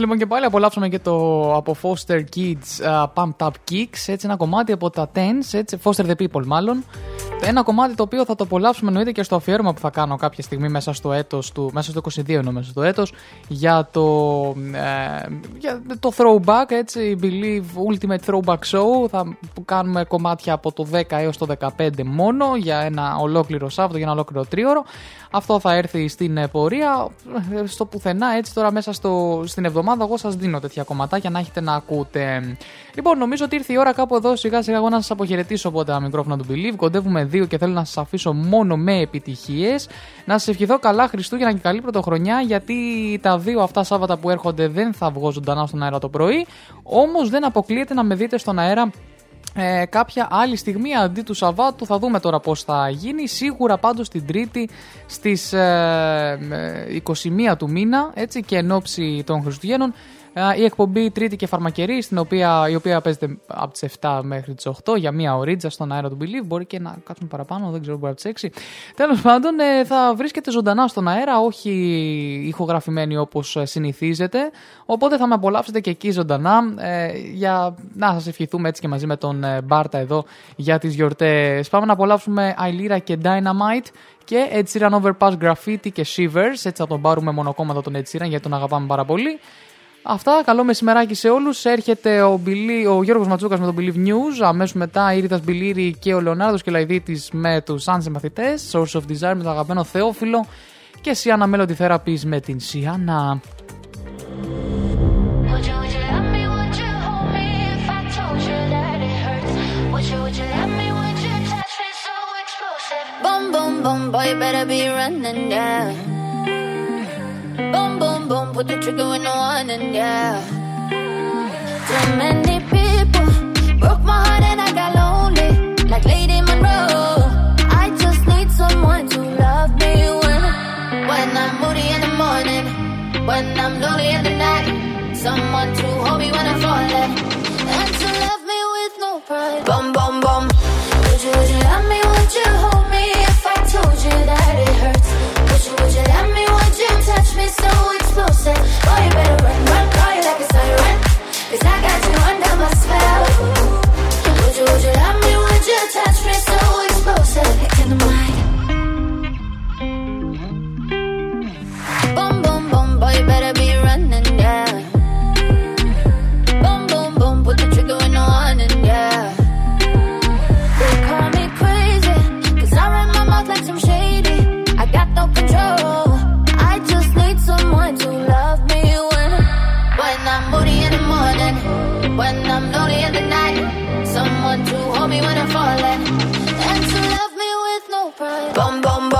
Λοιπόν και πάλι απολαύσαμε και το από Foster Kids uh, Pumped Up Kicks, έτσι ένα κομμάτι από τα Tens, έτσι, Foster the People μάλλον. Ένα κομμάτι το οποίο θα το απολαύσουμε εννοείται και στο αφιέρωμα που θα κάνω κάποια στιγμή μέσα στο έτος του, μέσα στο 22 εννοώ μέσα στο έτος, για το, ε, για το throwback, έτσι, Believe Ultimate Throwback Show. Θα κάνουμε κομμάτια από το 10 έως το 15 μόνο για ένα ολόκληρο Σάββατο, για ένα ολόκληρο τρίωρο. Αυτό θα έρθει στην ε, πορεία, ε, στο πουθενά, έτσι τώρα μέσα στο, στην εβδομάδα. Εγώ σας δίνω τέτοια κομματάκια να έχετε να ακούτε. Λοιπόν, νομίζω ότι ήρθε η ώρα κάπου εδώ σιγά σιγά εγώ να σας αποχαιρετήσω από τα μικρόφωνα του Believe. Κοντεύουμε δύο και θέλω να σας αφήσω μόνο με επιτυχίες. Να σας ευχηθώ καλά Χριστούγεννα και καλή πρωτοχρονιά, γιατί τα δύο αυτά Σάββατα που έρχονται δεν θα βγω ζωντανά στον αέρα το πρωί. Όμως δεν αποκλείεται να με δείτε στον αέρα ε, κάποια άλλη στιγμή αντί του Σαββάτου θα δούμε τώρα πώς θα γίνει σίγουρα πάντως την Τρίτη στις ε, ε, 21 του μήνα έτσι και εν ώψη των Χριστουγέννων ε, η εκπομπή Τρίτη και Φαρμακερή, στην οποία, η οποία παίζεται από τις 7 μέχρι τις 8 για μία ωρίτσα στον αέρα του Believe. Μπορεί και να κάτσουμε παραπάνω, δεν ξέρω, μπορεί από τις 6. Τέλος πάντων, ε, θα βρίσκεται ζωντανά στον αέρα, όχι ηχογραφημένη όπως συνηθίζεται. Οπότε θα με απολαύσετε και εκεί ζωντανά ε, για να σας ευχηθούμε έτσι και μαζί με τον ε, Μπάρτα εδώ για τις γιορτές. Πάμε να απολαύσουμε Αιλίρα και Dynamite και Ed Sheeran Overpass Graffiti και Shivers. Έτσι θα τον πάρουμε μονοκόμματο τον Ed Sheeran γιατί τον αγαπάμε πάρα πολύ. Αυτά. Καλό μεσημεράκι σε όλους. Έρχεται ο, Μπιλί, ο Γιώργος Ματσούκας με τον Believe News. Αμέσως μετά η Ρίτας και ο Λεωνάρδος και Λαϊδίτη με τους Σαν Μαθητές. Source of Desire με τον αγαπημένο Θεόφιλο. Και Σιάννα Melody Therapy με την Σιάννα. Boom, boom, boom, put the trigger in the one, and yeah. Too many people broke my heart and I got lonely, like Lady Monroe. I just need someone to love me when, when I'm moody in the morning, when I'm lonely in the night. Someone to hold me when I'm falling, and to love me with no pride. Boom, boom, boom. Would you, would you Boom, boom, boom, boy, better be running, when I'm lonely in the night. Someone to hold me when I'm falling, and to love me with no.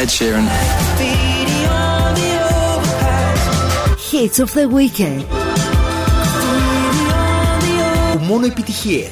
Ed Sheeran. Hits of the Weekend. Που μόνο επιτυχίες.